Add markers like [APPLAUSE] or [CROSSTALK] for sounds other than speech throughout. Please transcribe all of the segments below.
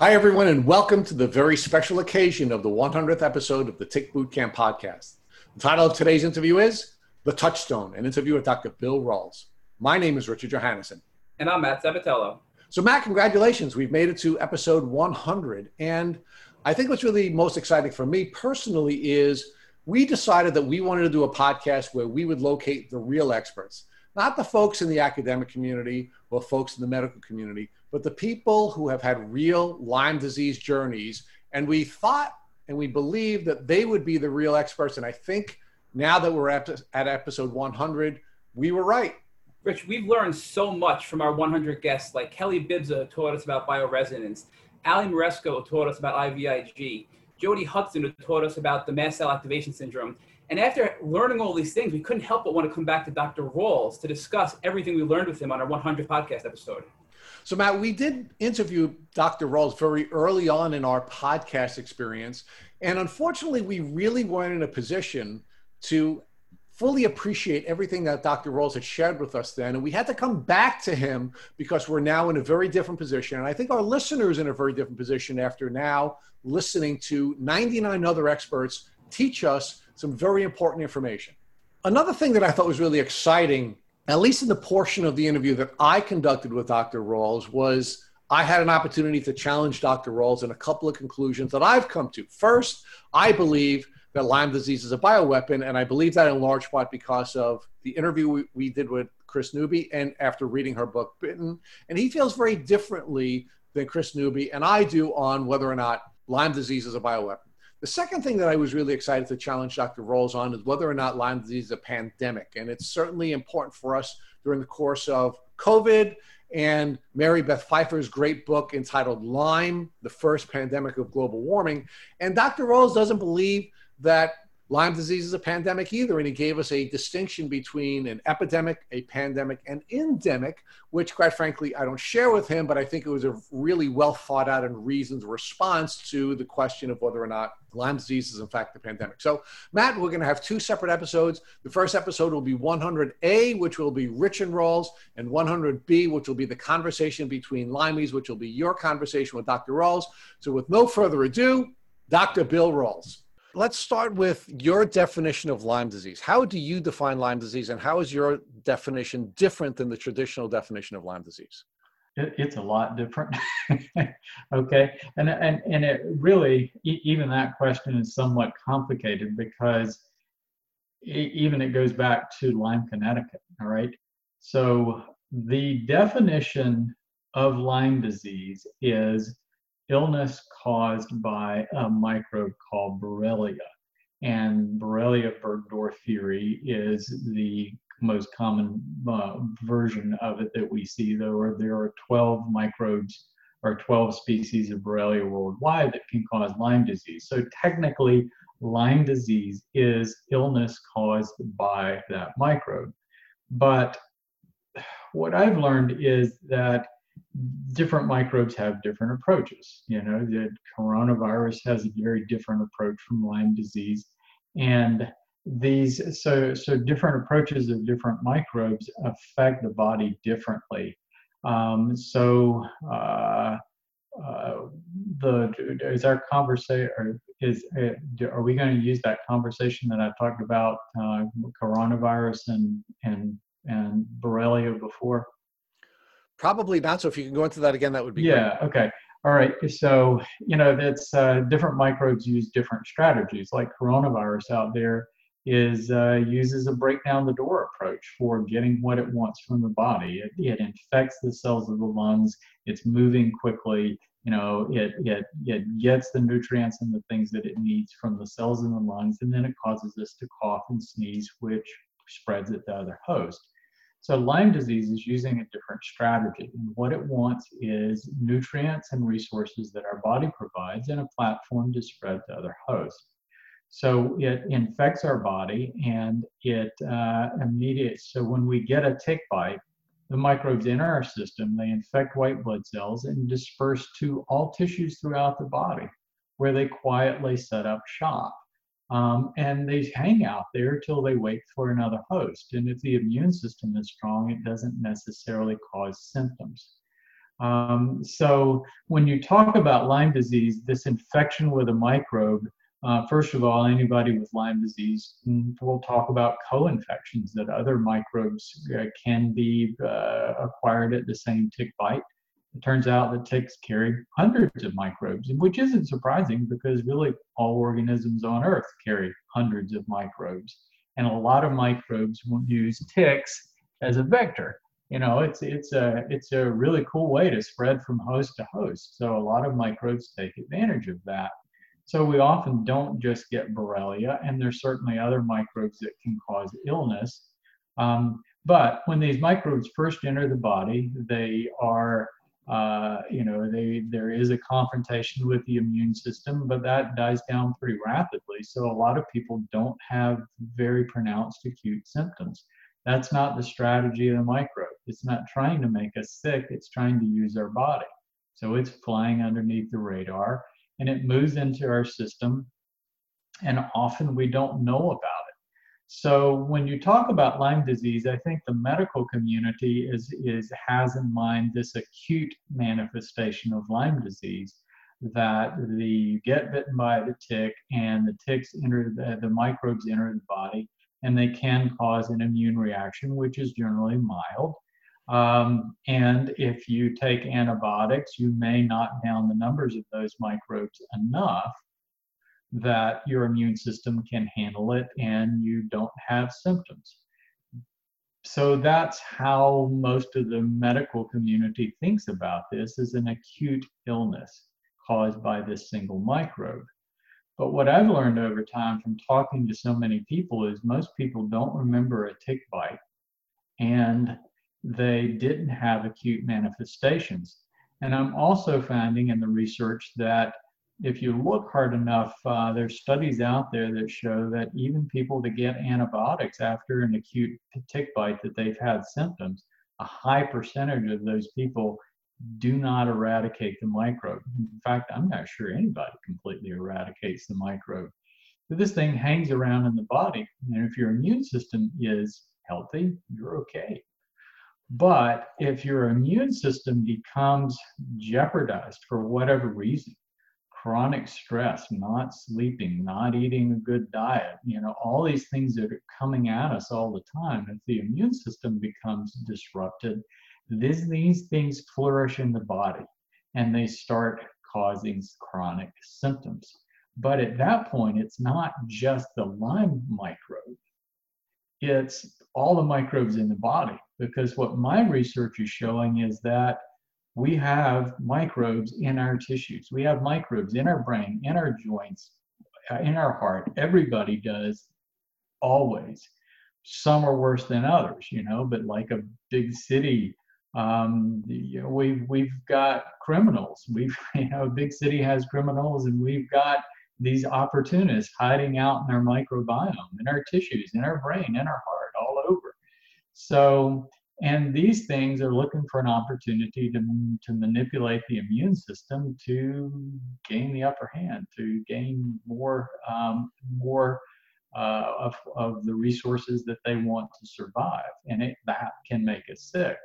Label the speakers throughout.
Speaker 1: Hi, everyone, and welcome to the very special occasion of the 100th episode of the Tick Bootcamp podcast. The title of today's interview is The Touchstone, an interview with Dr. Bill Rawls. My name is Richard Johannesson.
Speaker 2: And I'm Matt Sabatello.
Speaker 1: So, Matt, congratulations. We've made it to episode 100. And I think what's really most exciting for me personally is we decided that we wanted to do a podcast where we would locate the real experts, not the folks in the academic community or folks in the medical community, but the people who have had real Lyme disease journeys. And we thought and we believed that they would be the real experts. And I think now that we're at, at episode 100, we were right.
Speaker 2: Rich, we've learned so much from our 100 guests, like Kelly Bibza uh, taught us about bioresonance, Ali Moresco taught us about IVIG, Jody Hudson taught us about the mast cell activation syndrome. And after learning all these things, we couldn't help but want to come back to Dr. Rawls to discuss everything we learned with him on our 100 podcast episode.
Speaker 1: So, Matt, we did interview Dr. Rawls very early on in our podcast experience. And unfortunately, we really weren't in a position to fully appreciate everything that Dr. Rawls had shared with us then. And we had to come back to him because we're now in a very different position. And I think our listeners in a very different position after now listening to 99 other experts teach us some very important information. Another thing that I thought was really exciting, at least in the portion of the interview that I conducted with Dr. Rawls, was I had an opportunity to challenge Dr. Rawls in a couple of conclusions that I've come to. First, I believe that Lyme disease is a bioweapon, and I believe that in large part because of the interview we, we did with Kris Newby and after reading her book, Bitten. And he feels very differently than Kris Newby and I do on whether or not Lyme disease is a bioweapon. The second thing that I was really excited to challenge Dr. Rawls on is whether or not Lyme disease is a pandemic. And it's certainly important for us during the course of COVID and Mary Beth Pfeiffer's great book entitled Lyme, the First Pandemic of Global Warming. And Dr. Rawls doesn't believe that Lyme disease is a pandemic either, and he gave us a distinction between an epidemic, a pandemic, and endemic, which, quite frankly, I don't share with him, but I think it was a really well thought out and reasoned response to the question of whether or not Lyme disease is, in fact, a pandemic. So, Matt, we're going to have two separate episodes. The first episode will be 100A, which will be Rich and Rawls, and 100B, which will be the conversation between Lymies, which will be your conversation with Dr. Rawls. So, with no further ado, Dr. Bill Rawls let's start with your definition of Lyme disease. How do you define Lyme disease, and how is your definition different than the traditional definition of Lyme disease?
Speaker 3: It, it's a lot different. [LAUGHS] okay, and and and it really even that question is somewhat complicated because even it goes back to Lyme, Connecticut. All right, so the definition of Lyme disease is illness caused by a microbe called Borrelia. And Borrelia burgdorferi is the most common uh, version of it that we see. There are, there are 12 microbes or 12 species of Borrelia worldwide that can cause Lyme disease. So technically, Lyme disease is illness caused by that microbe. But what I've learned is that different microbes have different approaches. You know, the coronavirus has a very different approach from Lyme disease, and these so so different approaches of different microbes affect the body differently. Um, so uh, uh, the is our conversation or is uh, are we going to use that conversation that I talked about uh, coronavirus and and and Borrelia before?
Speaker 1: Probably not. So if you can go into that again, that would be
Speaker 3: yeah.
Speaker 1: Great.
Speaker 3: Okay. All right. So you know that's uh, different microbes use different strategies. Like coronavirus out there is uh, uses a break down the door approach for getting what it wants from the body. It, it infects the cells of the lungs. It's moving quickly. You know, it it it gets the nutrients and the things that it needs from the cells in the lungs, and then it causes us to cough and sneeze, which spreads it to other hosts. So Lyme disease is using a different strategy. And what it wants is nutrients and resources that our body provides and a platform to spread to other hosts. So it infects our body and it uh. So when we get a tick bite, the microbes in our system, they infect white blood cells and disperse to all tissues throughout the body where they quietly set up shop. Um, and they hang out there till they wait for another host. And if the immune system is strong, it doesn't necessarily cause symptoms. Um, so when you talk about Lyme disease, this infection with a microbe, uh, first of all, anybody with Lyme disease mm, will talk about co-infections that other microbes uh, can be uh, acquired at the same tick bite. It turns out that ticks carry hundreds of microbes, which isn't surprising because really all organisms on Earth carry hundreds of microbes. And a lot of microbes will use ticks as a vector. You know it's it's a it's a really cool way to spread from host to host. So a lot of microbes take advantage of that. So we often don't just get borrelia and there's certainly other microbes that can cause illness. Um, but when these microbes first enter the body they are uh, you know they there is a confrontation with the immune system but that dies down pretty rapidly so a lot of people don't have very pronounced acute symptoms that's not the strategy of the microbe. It's not trying to make us sick, it's trying to use our body. So it's flying underneath the radar and it moves into our system, and often we don't know about it. So when you talk about Lyme disease, I think the medical community is, is has in mind this acute manifestation of Lyme disease that the you get bitten by the tick and the ticks enter the, the microbes enter the body and they can cause an immune reaction, which is generally mild. Um, and if you take antibiotics, you may knock down the numbers of those microbes enough that your immune system can handle it and you don't have symptoms. So that's how most of the medical community thinks about this as an acute illness caused by this single microbe. But what I've learned over time from talking to so many people is most people don't remember a tick bite and they didn't have acute manifestations. And I'm also finding in the research that if you look hard enough, uh, there's studies out there that show that even people that get antibiotics after an acute tick bite that they've had symptoms, a high percentage of those people do not eradicate the microbe. In fact, I'm not sure anybody completely eradicates the microbe. But this thing hangs around in the body, and if your immune system is healthy, you're okay. But if your immune system becomes jeopardized for whatever reason, chronic stress, not sleeping, not eating a good diet, you know, all these things that are coming at us all the time, if the immune system becomes disrupted, this, these things flourish in the body and they start causing chronic symptoms. But at that point, it's not just the Lyme microbe, it's all the microbes in the body. Because what my research is showing is that we have microbes in our tissues, we have microbes in our brain, in our joints, uh, in our heart. Everybody does always. Some are worse than others, you know, but like a big city um, you know, we've we've got criminals. We've [LAUGHS] you know, a big city has criminals, and we've got these opportunists hiding out in our microbiome, in our tissues, in our brain, in our heart, all over. So, and these things are looking for an opportunity to, to manipulate the immune system to gain the upper hand, to gain more, um, more uh, of, of the resources that they want to survive. And it, that can make us sick.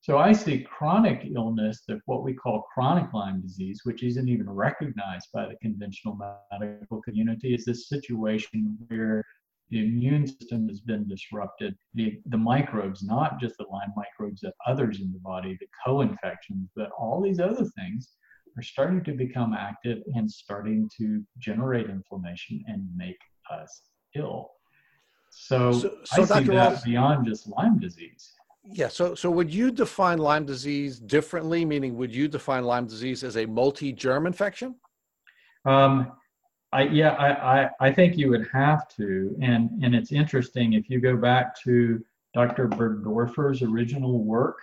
Speaker 3: So I see chronic illness, that what we call chronic Lyme disease, which isn't even recognized by the conventional medical community, is this situation where the immune system has been disrupted. The, the microbes, not just the Lyme microbes, but others in the body, the co-infections, but all these other things are starting to become active and starting to generate inflammation and make us ill. So, so, so I see Dr. that Rawls, beyond just Lyme disease.
Speaker 1: Yeah. So, so would you define Lyme disease differently? Meaning, would you define Lyme disease as a multi-germ infection?
Speaker 3: Um, I, yeah, I, I, I think you would have to, and and it's interesting if you go back to Dr. Burgdorfer's original work.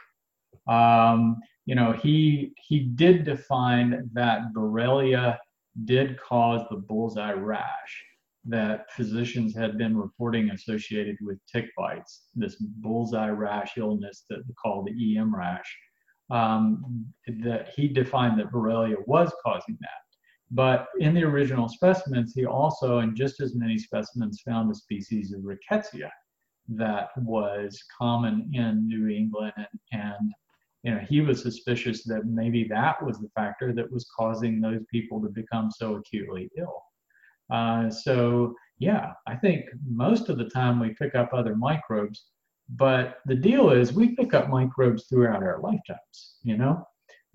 Speaker 3: Um, you know, he he did define that Borrelia did cause the bullseye rash that physicians had been reporting associated with tick bites, this bullseye rash illness that they call the EM rash, um, that he defined that Borrelia was causing that. But in the original specimens, he also, in just as many specimens, found a species of rickettsia that was common in New England and, and you know, he was suspicious that maybe that was the factor that was causing those people to become so acutely ill. Uh, so, yeah, I think most of the time we pick up other microbes, but the deal is we pick up microbes throughout our lifetimes, you know?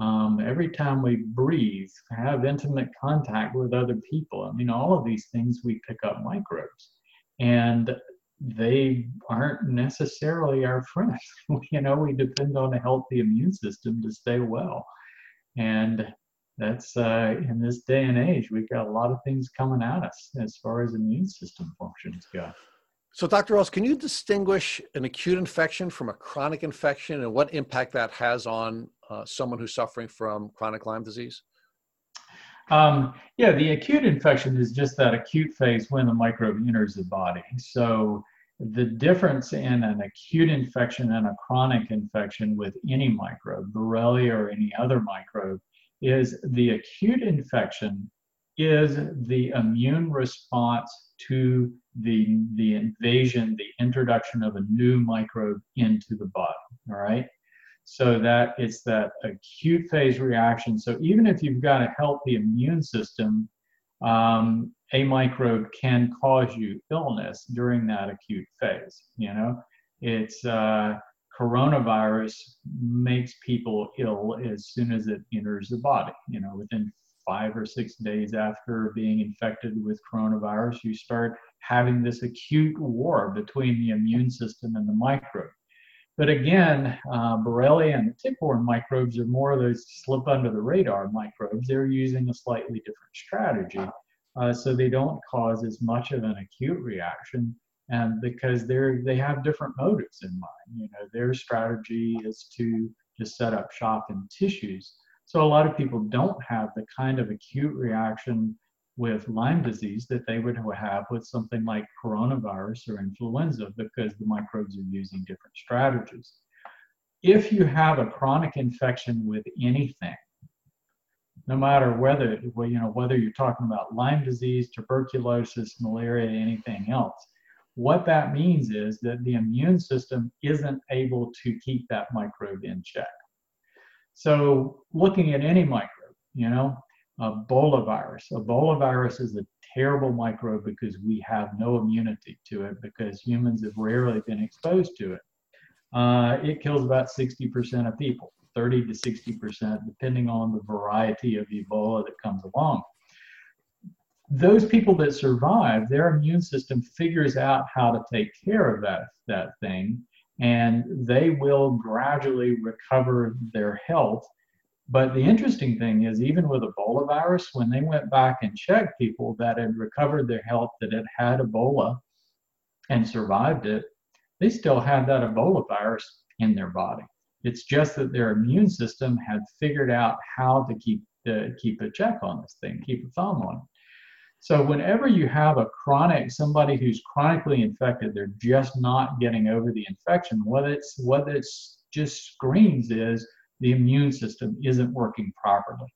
Speaker 3: Um, every time we breathe, have intimate contact with other people, I mean, all of these things we pick up microbes. And they aren't necessarily our friends. [LAUGHS] you know, we depend on a healthy immune system to stay well. And that's uh, in this day and age, we've got a lot of things coming at us as far as immune system functions go.
Speaker 1: So, Dr. Rawls, can you distinguish an acute infection from a chronic infection and what impact that has on uh, someone who's suffering from chronic Lyme disease?
Speaker 3: Um, yeah, the acute infection is just that acute phase when the microbe enters the body. So the difference in an acute infection and a chronic infection with any microbe, Borrelia or any other microbe, is the acute infection is the immune response to the, the invasion, the introduction of a new microbe into the body. All right so that it's that acute phase reaction. So even if you've got a healthy immune system, um, a microbe can cause you illness during that acute phase. You know, it's uh, coronavirus makes people ill as soon as it enters the body. You know, within five or six days after being infected with coronavirus, you start having this acute war between the immune system and the microbe. But again, uh, Borrelia and the tick-borne microbes are more of those slip under the radar microbes. They're using a slightly different strategy, uh, so they don't cause as much of an acute reaction, and because they're they have different motives in mind. You know, their strategy is to just set up shop in tissues. So a lot of people don't have the kind of acute reaction with Lyme disease that they would have with something like coronavirus or influenza because the microbes are using different strategies. If you have a chronic infection with anything, no matter whether you know whether you're talking about Lyme disease, tuberculosis, malaria, anything else, what that means is that the immune system isn't able to keep that microbe in check. So looking at any microbe, you know, Ebola virus. Ebola virus is a terrible microbe because we have no immunity to it because humans have rarely been exposed to it. Uh, it kills about 60% of people, 30 to 60%, depending on the variety of Ebola that comes along. Those people that survive, their immune system figures out how to take care of that, that thing, and they will gradually recover their health but the interesting thing is, even with Ebola virus, when they went back and checked people that had recovered their health, that had had Ebola and survived it, they still had that Ebola virus in their body. It's just that their immune system had figured out how to keep keep a check on this thing, keep a thumb on it. So whenever you have a chronic somebody who's chronically infected, they're just not getting over the infection. What it's what it's just screams is the immune system isn't working properly.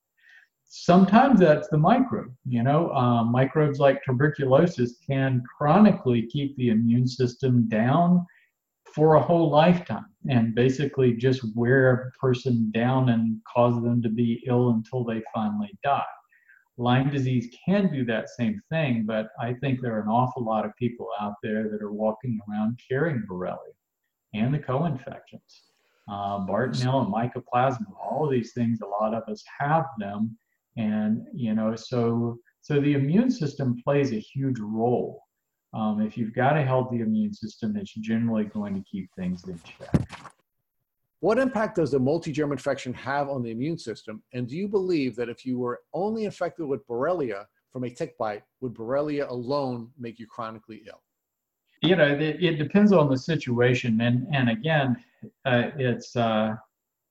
Speaker 3: Sometimes that's the microbe. You know, um, microbes like tuberculosis can chronically keep the immune system down for a whole lifetime and basically just wear a person down and cause them to be ill until they finally die. Lyme disease can do that same thing, but I think there are an awful lot of people out there that are walking around carrying Borrelia and the co-infections uh, Bartonella and Mycoplasma, all of these things, a lot of us have them. And, you know, so, so the immune system plays a huge role. Um, if you've got a healthy immune system, it's generally going to keep things in check.
Speaker 1: What impact does the multi-germ infection have on the immune system? And do you believe that if you were only infected with Borrelia from a tick bite, would Borrelia alone make you chronically ill?
Speaker 3: You know, it, it depends on the situation. And, and again, uh, it's uh,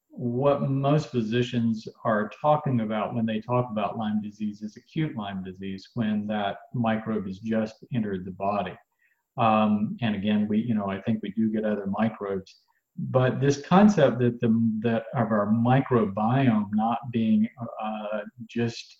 Speaker 3: what most physicians are talking about when they talk about Lyme disease is acute Lyme disease when that microbe has just entered the body. Um, and again, we, you know, I think we do get other microbes, but this concept that the that of our microbiome not being uh, just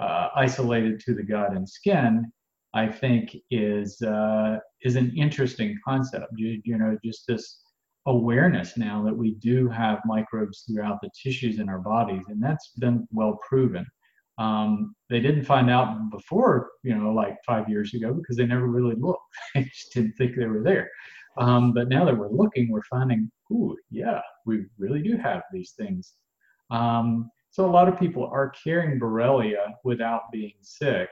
Speaker 3: uh, isolated to the gut and skin, I think is uh, is an interesting concept. You, you know, just this awareness now that we do have microbes throughout the tissues in our bodies, and that's been well proven. Um, they didn't find out before, you know, like five years ago because they never really looked. [LAUGHS] they just didn't think they were there. Um, but now that we're looking, we're finding, ooh, yeah, we really do have these things. Um, so a lot of people are carrying Borrelia without being sick.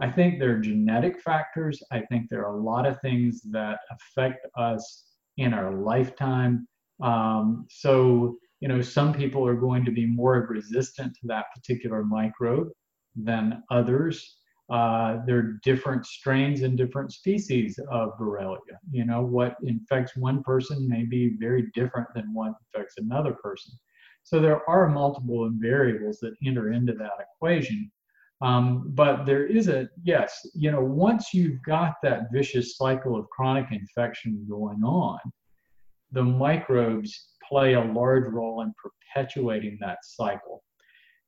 Speaker 3: I think there are genetic factors. I think there are a lot of things that affect us in our lifetime. Um, so, you know, some people are going to be more resistant to that particular microbe than others. Uh, there are different strains and different species of Borrelia. You know, what infects one person may be very different than what infects another person. So there are multiple variables that enter into that equation. Um, but there is a, yes, you know, once you've got that vicious cycle of chronic infection going on, the microbes play a large role in perpetuating that cycle.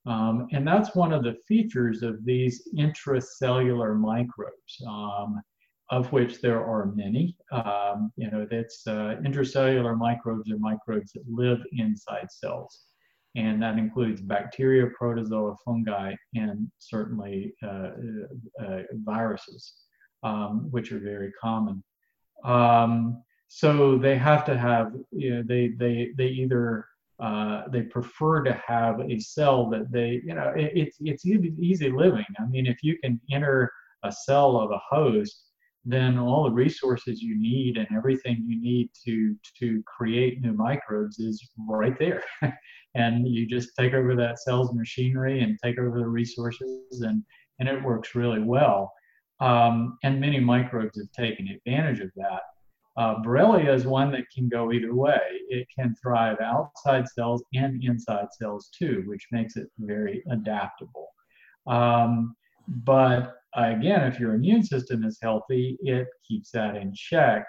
Speaker 3: Um, and that's one of the features of these intracellular microbes, um, of which there are many. Um, you know, that's uh, intracellular microbes are microbes that live inside cells and that includes bacteria, protozoa, fungi, and certainly uh, uh, viruses, um, which are very common. Um, so they have to have, you know, they they they either uh, they prefer to have a cell that they, you know, it, it's it's easy living. I mean, if you can enter a cell of a host, then all the resources you need and everything you need to to create new microbes is right there. [LAUGHS] and you just take over that cell's machinery and take over the resources and and it works really well. Um, and many microbes have taken advantage of that. Uh, borrelia is one that can go either way. It can thrive outside cells and inside cells too which makes it very adaptable. Um, but again if your immune system is healthy it keeps that in check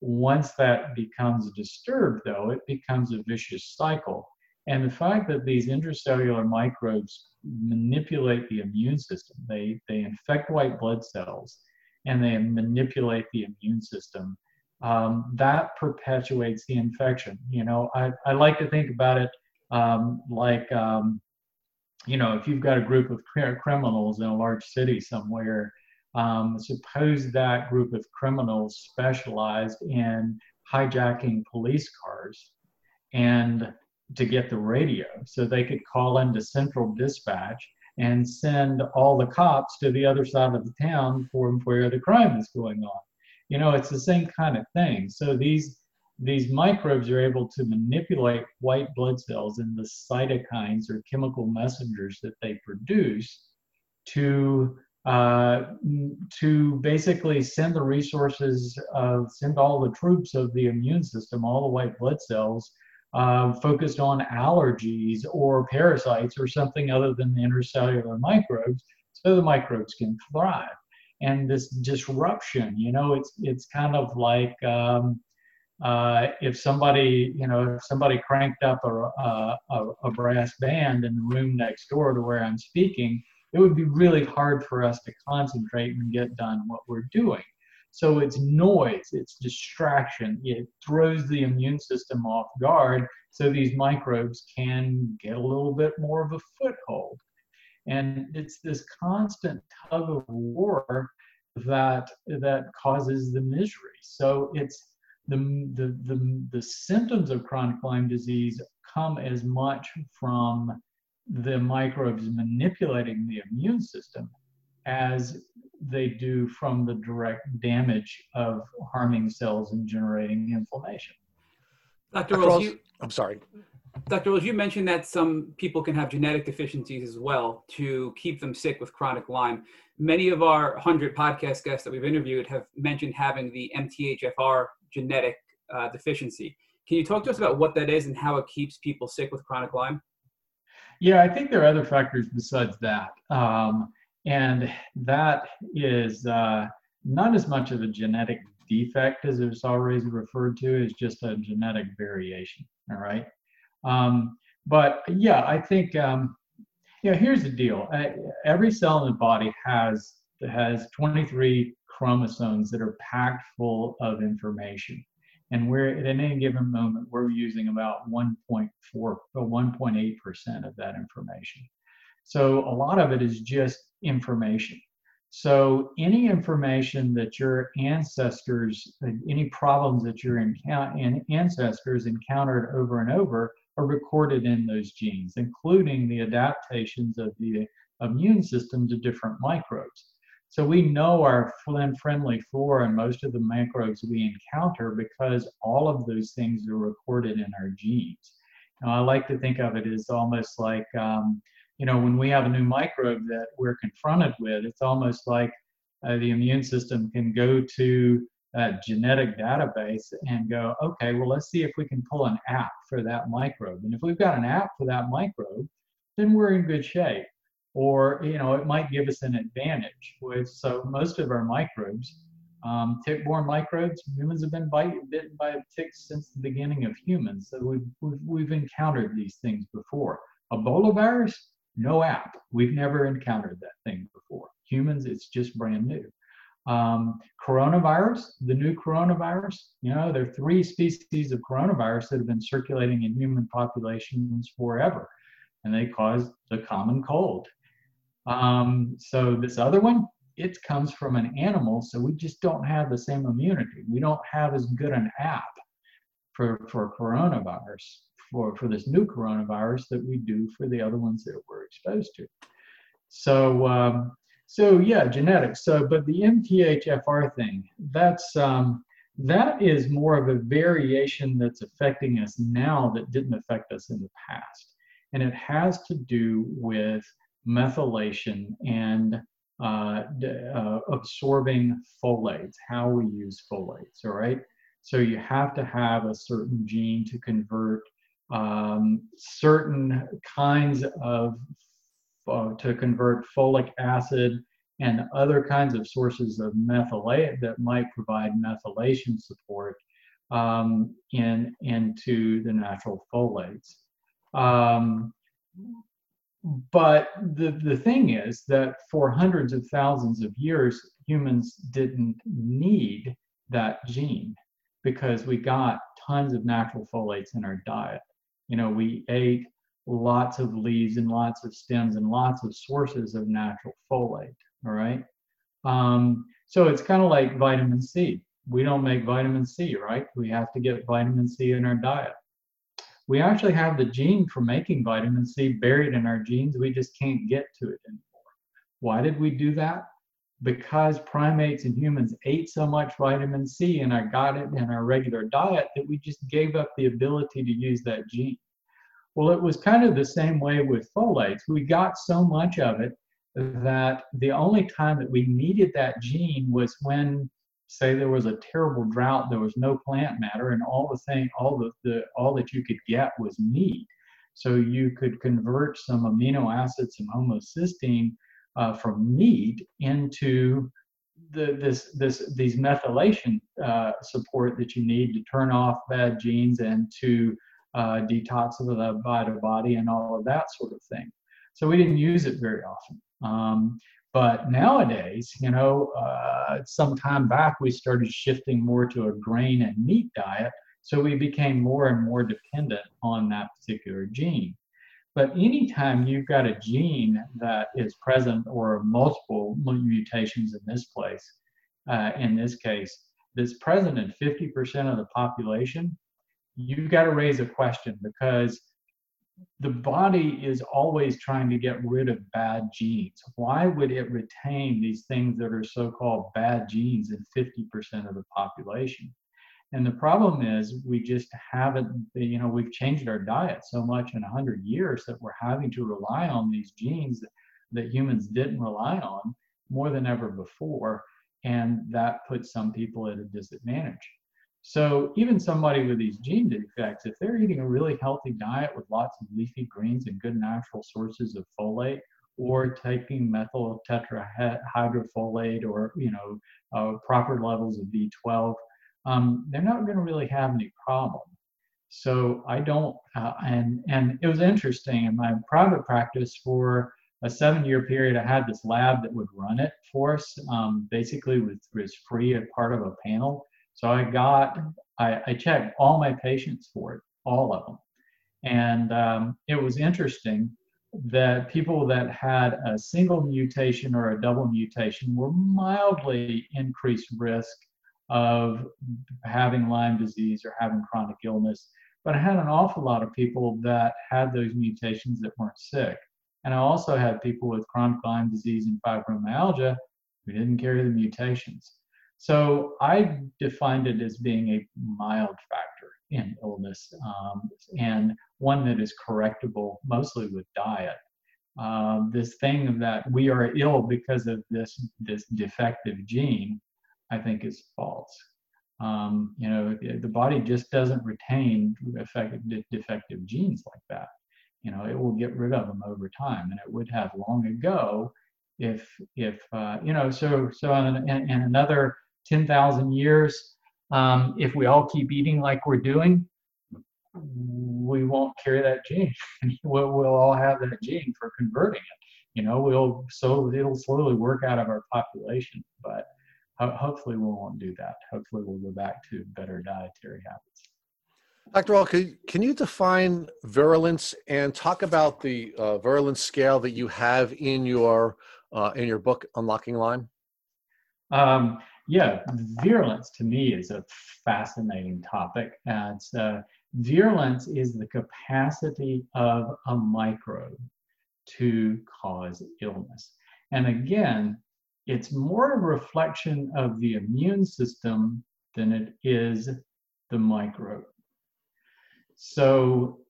Speaker 3: once that becomes disturbed though it becomes a vicious cycle and the fact that these intracellular microbes manipulate the immune system, they, they infect white blood cells and they manipulate the immune system, um, that perpetuates the infection. You know, I, I like to think about it um, like, um, you know, if you've got a group of criminals in a large city somewhere, um, suppose that group of criminals specialized in hijacking police cars and to get the radio so they could call into central dispatch and send all the cops to the other side of the town for where the crime is going on. You know, it's the same kind of thing. So these these microbes are able to manipulate white blood cells and the cytokines or chemical messengers that they produce to uh, to basically send the resources, of send all the troops of the immune system, all the white blood cells, uh, focused on allergies or parasites or something other than the intracellular microbes so the microbes can thrive. And this disruption you know it's it's kind of like um, uh, if somebody you know if somebody cranked up a, a, a brass band in the room next door to where i'm speaking it would be really hard for us to concentrate and get done what we're doing so it's noise, it's distraction. It throws the immune system off guard so these microbes can get a little bit more of a foothold. And it's this constant tug of war that that causes the misery. So it's the, the, the, the symptoms of chronic Lyme disease come as much from the microbes manipulating the immune system as they do from the direct damage of harming cells and generating inflammation.
Speaker 2: Dr. Rawls, you,
Speaker 1: I'm sorry.
Speaker 2: Dr. Rawls, you mentioned that some people can have genetic deficiencies as well to keep them sick with chronic Lyme. Many of our 100 podcast guests that we've interviewed have mentioned having the MTHFR genetic uh, deficiency. Can you talk to us about what that is and how it keeps people sick with chronic Lyme?
Speaker 3: Yeah, I think there are other factors besides that. Um, and that is uh, not as much of a genetic defect as it's always referred to as just a genetic variation. All right. Um, but yeah, I think, um, yeah, here's the deal. Uh, every cell in the body has, has 23 chromosomes that are packed full of information. and we're at any given moment we're using about 1.4 or 1.8 percent of that information. So a lot of it is just information. So any information that your ancestors, uh, any problems that your ancestors encountered over and over are recorded in those genes, including the adaptations of the immune system to different microbes. So we know our friendly flora and most of the microbes we encounter because all of those things are recorded in our genes. Now, I like to think of it as almost like um, you know, when we have a new microbe that we're confronted with, it's almost like uh, the immune system can go to that genetic database and go, okay, well, let's see if we can pull an app for that microbe. And if we've got an app for that microbe, then we're in good shape. Or, you know, it might give us an advantage. With, so most of our microbes, um, tick-borne microbes, humans have been bite, bitten by ticks since the beginning of humans. So we've, we've, we've encountered these things before. Ebola virus, no app. We've never encountered that thing before. Humans, it's just brand new. Um, coronavirus, the new coronavirus, you know, there are three species of coronavirus that have been circulating in human populations forever, and they cause the common cold. Um, so this other one, it comes from an animal, so we just don't have the same immunity. We don't have as good an app for, for coronavirus for, for this new coronavirus that we do for the other ones that we're exposed to. So, um, so yeah, genetics. So, but the MTHFR thing, that's um, that is more of a variation that's affecting us now that didn't affect us in the past, and it has to do with methylation and uh, uh, absorbing folates, how we use folates. All right. So you have to have a certain gene to convert um, certain kinds of uh, to convert folic acid and other kinds of sources of methylate that might provide methylation support um, in into the natural folates. Um, but the, the thing is that for hundreds of thousands of years, humans didn't need that gene because we got tons of natural folates in our diet you know, we ate lots of leaves and lots of stems and lots of sources of natural folate. All right. Um, so it's kind of like vitamin C. We don't make vitamin C, right? We have to get vitamin C in our diet. We actually have the gene for making vitamin C buried in our genes. We just can't get to it anymore. Why did we do that? because primates and humans ate so much vitamin C and I got it in our regular diet that we just gave up the ability to use that gene. Well, it was kind of the same way with folates. We got so much of it that the only time that we needed that gene was when, say, there was a terrible drought, there was no plant matter, and all the thing, all the, the all that you could get was meat. So you could convert some amino acids, some homocysteine, uh, from meat into the, this, this, these methylation uh, support that you need to turn off bad genes and to uh, detoxify the body and all of that sort of thing. So we didn't use it very often. Um, but nowadays, you know, uh, some time back, we started shifting more to a grain and meat diet. So we became more and more dependent on that particular gene. But anytime you've got a gene that is present or multiple mutations in this place, uh, in this case, that's present in 50% of the population, you've got to raise a question because the body is always trying to get rid of bad genes. Why would it retain these things that are so called bad genes in 50% of the population? And the problem is we just haven't, you know, we've changed our diet so much in 100 years that we're having to rely on these genes that, that humans didn't rely on more than ever before. And that puts some people at a disadvantage. So even somebody with these gene defects, if they're eating a really healthy diet with lots of leafy greens and good natural sources of folate, or taking methyl tetrahydrofolate or you know uh, proper levels of B12, um, they're not going to really have any problem. So I don't, uh, and and it was interesting in my private practice for a seven-year period. I had this lab that would run it for us. Um, basically, was was free as part of a panel. So I got I, I checked all my patients for it, all of them. And um, it was interesting that people that had a single mutation or a double mutation were mildly increased risk of having Lyme disease or having chronic illness. But I had an awful lot of people that had those mutations that weren't sick. And I also had people with chronic Lyme disease and fibromyalgia who didn't carry the mutations. So I defined it as being a mild factor in illness um, and one that is correctable mostly with diet. Um, this thing that we are ill because of this this defective gene, I think is false. Um, you know, the, body just doesn't retain effective, defective genes like that. You know, it will get rid of them over time, and it would have long ago if if uh, you know. So so in another ten thousand years, um, if we all keep eating like we're doing, we won't carry that gene. [LAUGHS] we'll, we'll all have that gene for converting it. You know, we'll so it'll slowly work out of our population, but ho- hopefully we won't do that. Hopefully we'll go back to better dietary habits.
Speaker 1: Dr. Rawls, can, can you define virulence and talk about the uh, virulence scale that you have in your uh, in your book, Unlocking Lyme?
Speaker 3: Um, yeah, virulence to me is a fascinating topic. And virulence is the capacity of a microbe to cause illness. And again, it's more a reflection of the immune system than it is the microbe. So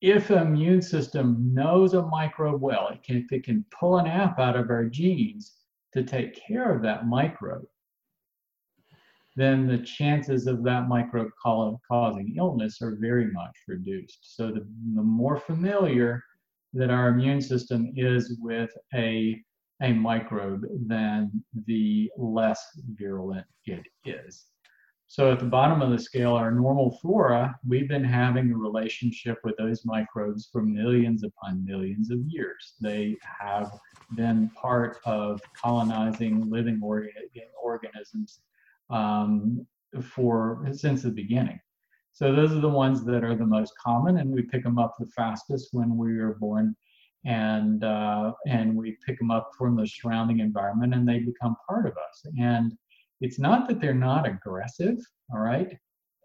Speaker 3: if an immune system knows a microbe well, it can, if it can pull an app out of our genes to take care of that microbe, then the chances of that microbe causing illness are very much reduced. So the, the more familiar that our immune system is with a, a microbe, then the less virulent it is. So at the bottom of the scale, our normal flora, we've been having a relationship with those microbes for millions upon millions of years. They have been part of colonizing living organisms um, for since the beginning. So those are the ones that are the most common, and we pick them up the fastest when we are born, and uh, and we pick them up from the surrounding environment, and they become part of us. And it's not that they're not aggressive, all right.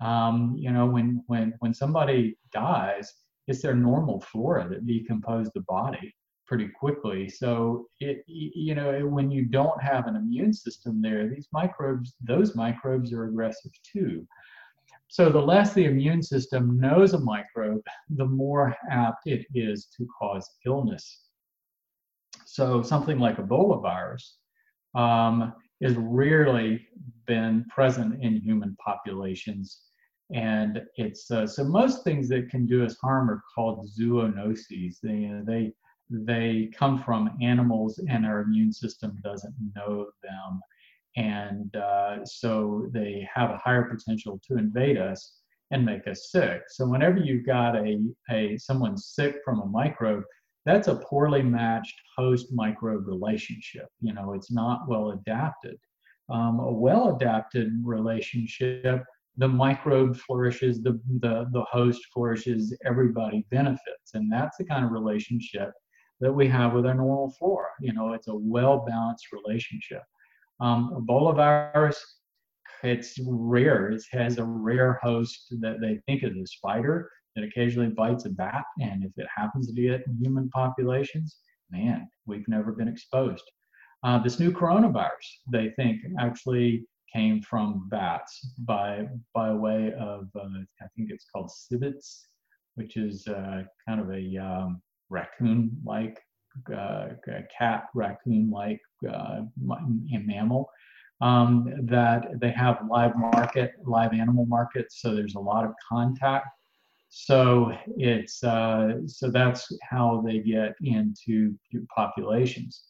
Speaker 3: Um, you know, when when when somebody dies, it's their normal flora that decompose the body pretty quickly. So it, you know, when you don't have an immune system there, these microbes, those microbes are aggressive too. So the less the immune system knows a microbe, the more apt it is to cause illness. So something like Ebola virus um, has rarely been present in human populations. And it's uh, so most things that can do us harm are called zoonoses. They, uh, they they come from animals and our immune system doesn't know them. And uh, so they have a higher potential to invade us and make us sick. So whenever you've got a, a someone sick from a microbe, that's a poorly matched host microbe relationship. You know, it's not well adapted. Um, a well adapted relationship, the microbe flourishes, the, the, the host flourishes, everybody benefits. And that's the kind of relationship that we have with our normal flora. You know, it's a well balanced relationship. Um, Ebola virus, it's rare. It has a rare host that they think is a spider that occasionally bites a bat. And if it happens to be in human populations, man, we've never been exposed. Uh, this new coronavirus, they think, actually came from bats by by way of uh, I think it's called civets, which is uh, kind of a um, raccoon-like, uh, cat raccoon-like uh, mammal. Um, that they have live market, live animal markets, so there's a lot of contact. So it's uh, so that's how they get into populations.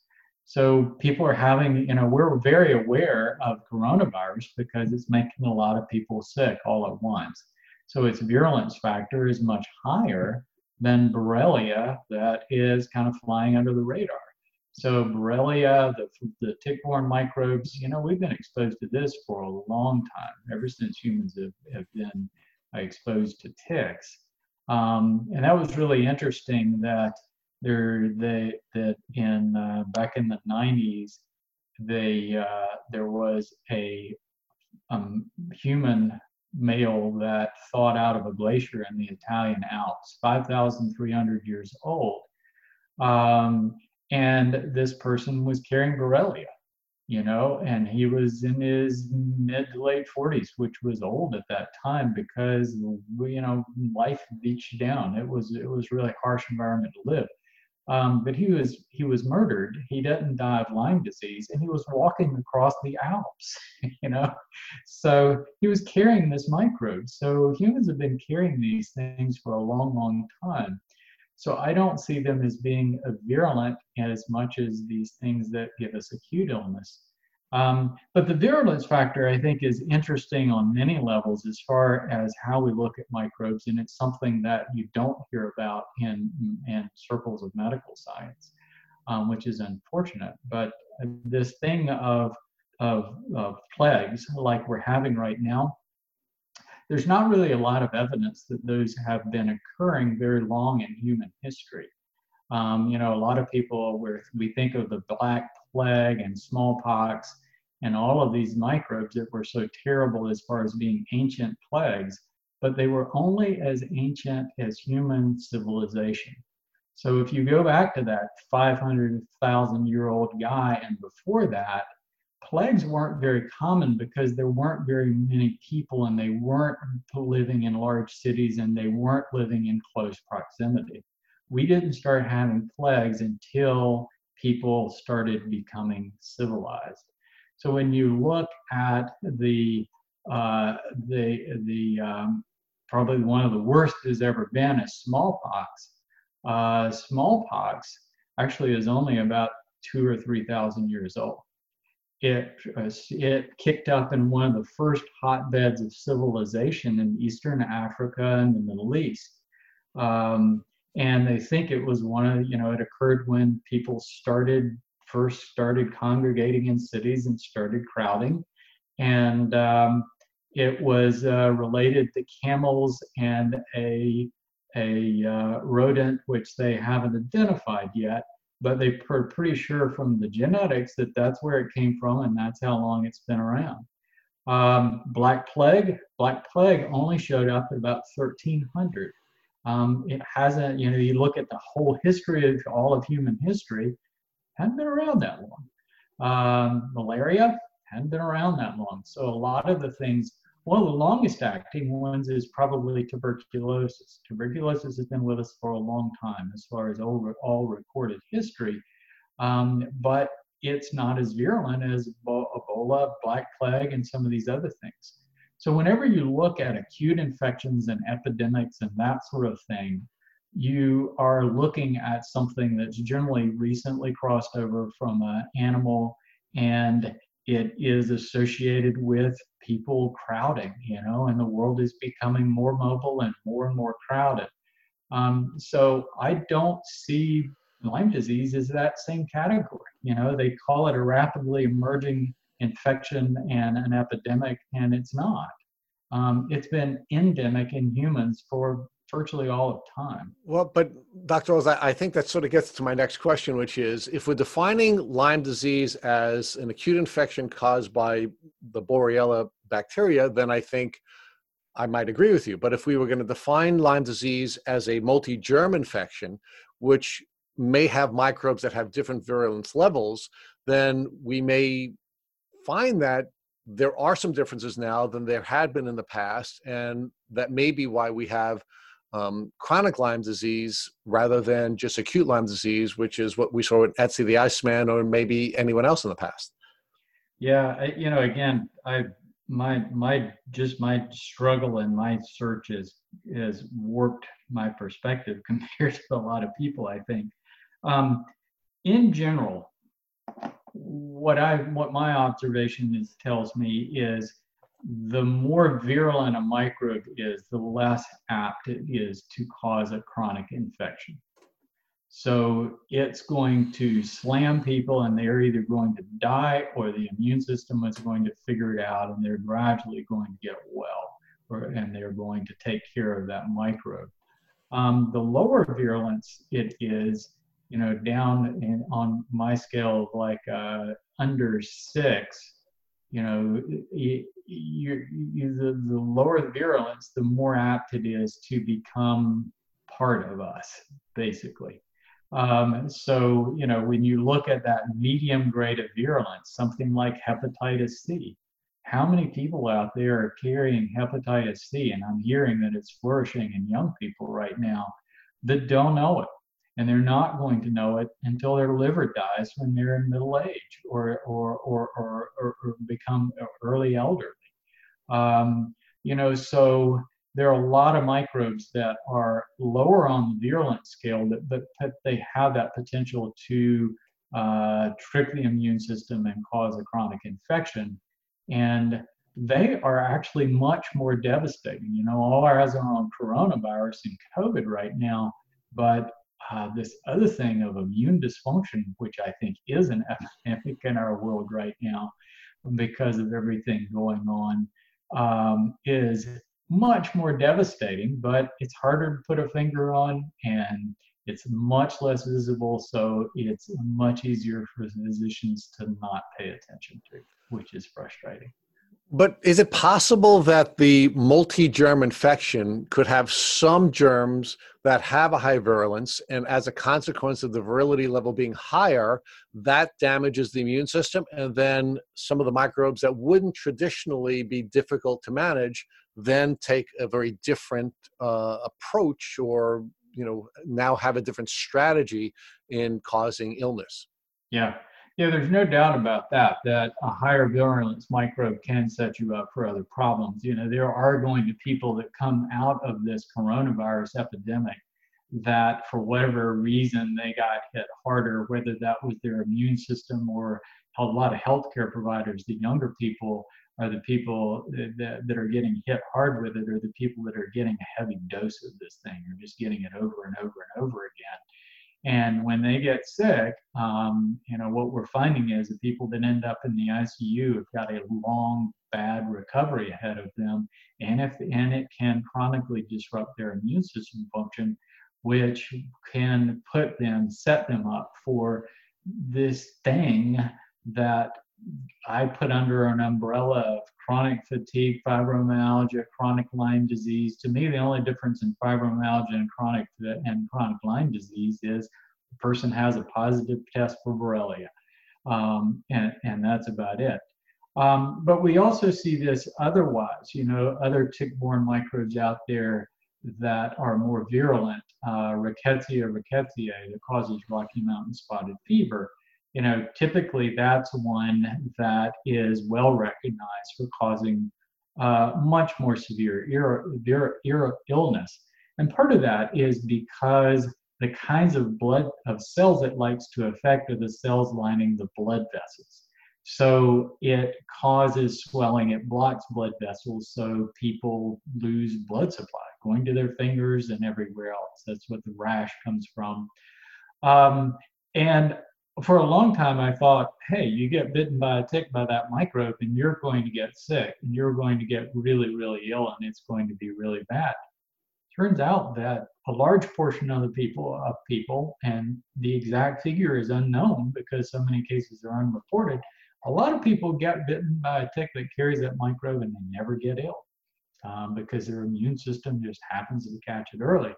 Speaker 3: So people are having, you know, we're very aware of coronavirus because it's making a lot of people sick all at once. So its virulence factor is much higher than Borrelia that is kind of flying under the radar. so Borrelia, the, the tick-borne microbes, you know, we've been exposed to this for a long time, ever since humans have, have been uh, exposed to ticks. Um, and that was really interesting that there they that in uh, back in the 90s they uh, there was a um, human male that thawed out of a glacier in the Italian Alps, 5,300 years old. Um, and this person was carrying Borrelia, you know, and he was in his mid to late 40s, which was old at that time because, you know, life beat you down. It was, it was really harsh environment to live. Um, but he was he was murdered. He didn't die of Lyme disease, and he was walking across the Alps. [LAUGHS] You know, so he was carrying this microbe. So humans have been carrying these things for a long, long time. So I don't see them as being virulent as much as these things that give us acute illness. Um, but the virulence factor, I think, is interesting on many levels as far as how we look at microbes, and it's something that you don't hear about in, in circles of medical science, um, which is unfortunate. But this thing of, of, of plagues, like we're having right now, there's not really a lot of evidence that those have been occurring very long in human history. Um, you know, a lot of people, where we think of the Black Plague and smallpox and all of these microbes that were so terrible as far as being ancient plagues, but they were only as ancient as human civilization. So if you go back to that 500,000 year old guy and before that, plagues weren't very common because there weren't very many people and they weren't living in large cities and they weren't living in close proximity. We didn't start having plagues until people started becoming civilized. So when you look at the uh, the the um, probably one of the worst has ever been is smallpox. Uh, smallpox actually is only about two or three thousand years old. It uh, it kicked up in one of the first hotbeds of civilization in Eastern Africa and the Middle East. Um, and they think it was one of you know it occurred when people started first started congregating in cities and started crowding. And um, it was uh, related to camels and a a uh, rodent which they haven't identified yet but they are pretty sure from the genetics that that's where it came from and that's how long it's been around. Um, black plague black plague only showed up at about 1300 um, it hasn't, you know, you look at the whole history of all of human history, hadn't been around that long. Um, malaria hadn't been around that long. So a lot of the things, one of the longest acting ones is probably tuberculosis. Tuberculosis has been with us for a long time as far as all, all recorded history, um, but it's not as virulent as Ebola, Black Plague, and some of these other things. So whenever you look at acute infections and epidemics and that sort of thing, you are looking at something that's generally recently crossed over from an animal and it is associated with people crowding, you know, and the world is becoming more mobile and more and more crowded. Um, so I don't see Lyme disease as that same category. You know, they call it a rapidly emerging infection and an epidemic, and it's not. Um, it's been endemic in humans for virtually all of time.
Speaker 1: Well, but Dr. I, I think that sort of gets to my next question, which is if we're defining Lyme disease as an acute infection caused by the Borrelia bacteria, then I think I might agree with you. But if we were going to define Lyme disease as a multi germ infection, which may have microbes that have different virulence levels, then we may find that there are some differences now than there had been in the past, and that may be why we have um, chronic Lyme disease rather than just acute Lyme disease, which is what we saw with Ötzi the Iceman or maybe anyone else in the past.
Speaker 3: Yeah, I, you know, again, I my my just my struggle and my search has has warped my perspective [LAUGHS] compared to a lot of people. I think, um, in general, what I what my observation is tells me is the more virulent a microbe is, the less apt it is to cause a chronic infection. So it's going to slam people, and they're either going to die or the immune system is going to figure it out, and they're gradually going to get well, or, and they're going to take care of that microbe. Um, the lower virulence it is, you know, down in, on my scale of like uh, under six, you know, you, you, you, the, the lower the virulence, the more apt it is to become part of us, basically. Um, so, you know, when you look at that medium grade of virulence, something like hepatitis C, how many people out there are carrying hepatitis C? And I'm hearing that it's flourishing in young people right now that don't know it. And they're not going to know it until their liver dies when they're in middle age or, or, or, or, or, or become early elderly. Um, you know, so there are a lot of microbes that are lower on the virulent scale, that, but, but they have that potential to uh, trick the immune system and cause a chronic infection. And they are actually much more devastating. You know, all our eyes are on coronavirus and COVID right now, but uh, this other thing of immune dysfunction, which I think is an [LAUGHS] epidemic in our world right now because of everything going on, um, is much more devastating, but it's harder to put a finger on and it's much less visible. So it's much easier for physicians to not pay attention to, which is frustrating.
Speaker 1: But is it possible that the multi germ infection could have some germs that have a high virulence, and as a consequence of the virility level being higher, that damages the immune system? And then some of the microbes that wouldn't traditionally be difficult to manage then take a very different uh, approach or you know now have a different strategy in causing illness
Speaker 3: yeah yeah there's no doubt about that that a higher virulence microbe can set you up for other problems you know there are going to people that come out of this coronavirus epidemic that for whatever reason they got hit harder whether that was their immune system or a lot of healthcare providers the younger people are the people that, that are getting hit hard with it or the people that are getting a heavy dose of this thing or just getting it over and over and over again. And when they get sick, um, you know, what we're finding is that people that end up in the ICU have got a long, bad recovery ahead of them. And if and it can chronically disrupt their immune system function, which can put them, set them up for this thing that I put under an umbrella of chronic fatigue, fibromyalgia, chronic Lyme disease. To me, the only difference in fibromyalgia and chronic and chronic Lyme disease is the person has a positive test for Borrelia, um, and and that's about it. Um, but we also see this otherwise, you know, other tick-borne microbes out there that are more virulent, uh, Rickettsia rickettsiae that causes Rocky Mountain spotted fever you know, typically that's one that is well recognized for causing uh, much more severe ear, ear, ear illness. And part of that is because the kinds of blood of cells it likes to affect are the cells lining the blood vessels. So it causes swelling, it blocks blood vessels, so people lose blood supply going to their fingers and everywhere else. That's what the rash comes from. Um, and for a long time I thought, hey, you get bitten by a tick by that microbe and you're going to get sick and you're going to get really, really ill and it's going to be really bad. Turns out that a large portion of the people of people, and the exact figure is unknown because so many cases are unreported. A lot of people get bitten by a tick that carries that microbe and they never get ill um, because their immune system just happens to catch it early.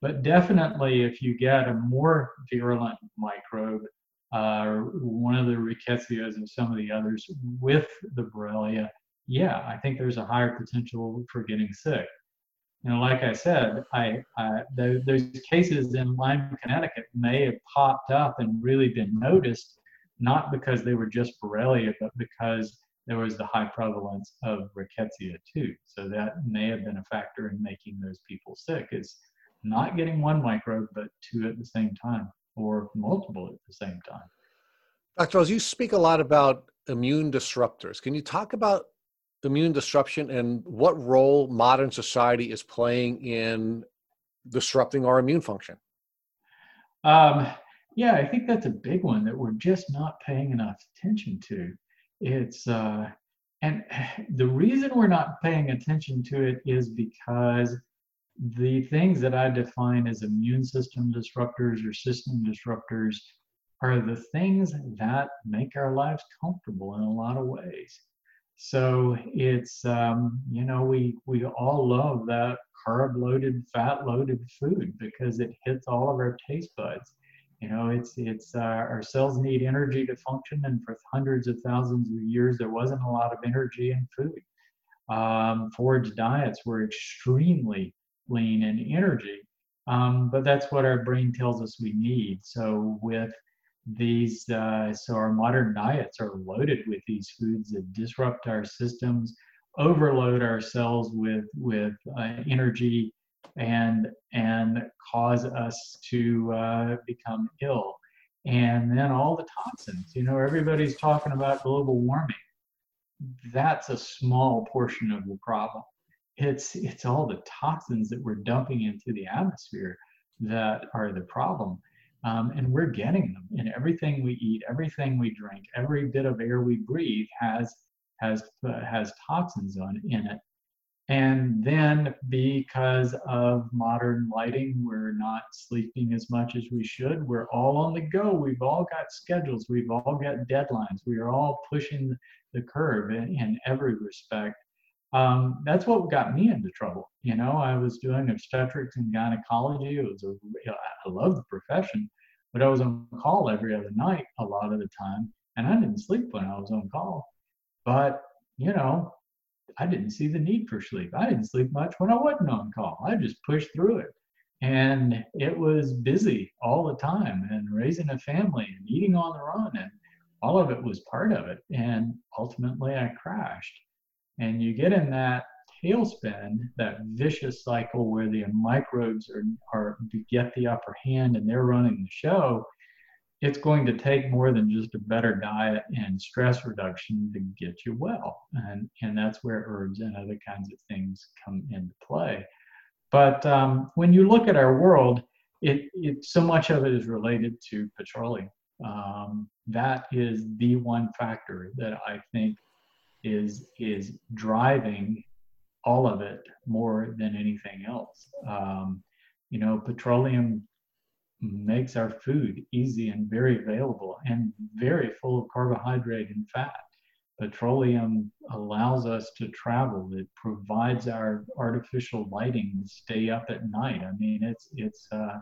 Speaker 3: But definitely, if you get a more virulent microbe, Uh, one of the rickettsias and some of the others with the Borrelia, yeah, I think there's a higher potential for getting sick. You know, like I said, I, I those cases in Lyme, Connecticut may have popped up and really been noticed, not because they were just Borrelia, but because there was the high prevalence of rickettsia too. So that may have been a factor in making those people sick. Is not getting one microbe, but two at the same time or multiple at the same time.
Speaker 1: Dr. Rawls, you speak a lot about immune disruptors. Can you talk about immune disruption and what role modern society is playing in disrupting our immune function?
Speaker 3: Um, yeah, I think that's a big one that we're just not paying enough attention to. It's uh, and [SIGHS] the reason we're not paying attention to it is because the things that I define as immune system disruptors or system disruptors are the things that make our lives comfortable in a lot of ways. So it's um, you know we we all love that carb loaded, fat loaded food because it hits all of our taste buds. You know, it's it's uh, our cells need energy to function, and for hundreds of thousands of years there wasn't a lot of energy in food. Um, forage diets were extremely lean and energy, um, but that's what our brain tells us we need. So with these uh, so our modern diets are loaded with these foods that disrupt our systems overload our cells with with uh, energy and and cause us to uh, become ill. And then all the toxins you know everybody's talking about global warming. That's a small portion of the problem it's it's all the toxins that we're dumping into the atmosphere that are the problem um, and we're getting them in everything we eat, everything we drink, every bit of air we breathe has has uh, has toxins on in it. And then because of modern lighting, we're not sleeping as much as we should. We're all on the go. We've all got schedules. We've all got deadlines. We are all pushing the curve in, in every respect. Um, that's what got me into trouble. You know, I was doing obstetrics and gynecology. It was a, I love the profession, but I was on call every other night a lot of the time, and I didn't sleep when I was on call. But you know, I didn't see the need for sleep. I didn't sleep much when I wasn't on call. I just pushed through it. And it was busy all the time and raising a family and eating on the run and all of it was part of it. And ultimately I crashed. And you get in that tailspin, that vicious cycle where the microbes are, are get the upper hand and they're running the show, it's going to take more than just a better diet and stress reduction to get you well. And, and that's where herbs and other kinds of things come into play. But um, when you look at our world, it, it, so much of it is related to petroleum. Um, that is the one factor that I think is is driving all of it more than anything else. Um, you know, petroleum makes our food easy and very available and very full of carbohydrate and fat. Petroleum allows us to travel. It provides our artificial lighting to stay up at night. I mean, it's it's uh,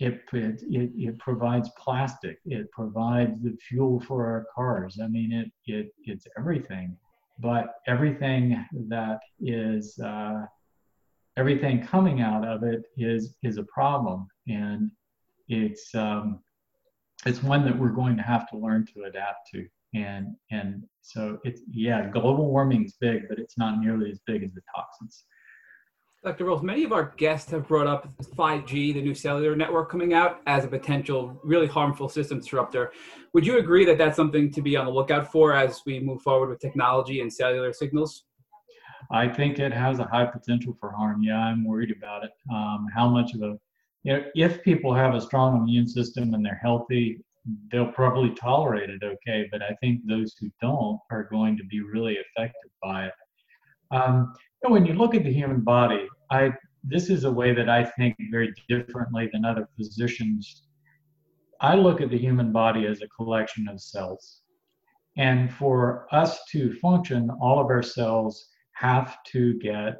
Speaker 3: it, it, it, it provides plastic. It provides the fuel for our cars. I mean, it, it it's everything. But everything that is uh, everything coming out of it is is a problem, and it's um, it's one that we're going to have to learn to adapt to. And and so it's yeah, global warming is big, but it's not nearly as big as the toxins.
Speaker 2: Dr. Rawls, many of our guests have brought up 5G, the new cellular network coming out, as a potential really harmful system disruptor. Would you agree that that's something to be on the lookout for as we move forward with technology and cellular signals?
Speaker 3: I think it has a high potential for harm. Yeah, I'm worried about it. Um, how much of a you know, if people have a strong immune system and they're healthy, they'll probably tolerate it okay. But I think those who don't are going to be really affected by it. Um, when you look at the human body, I this is a way that I think very differently than other physicians. I look at the human body as a collection of cells. And for us to function, all of our cells have to get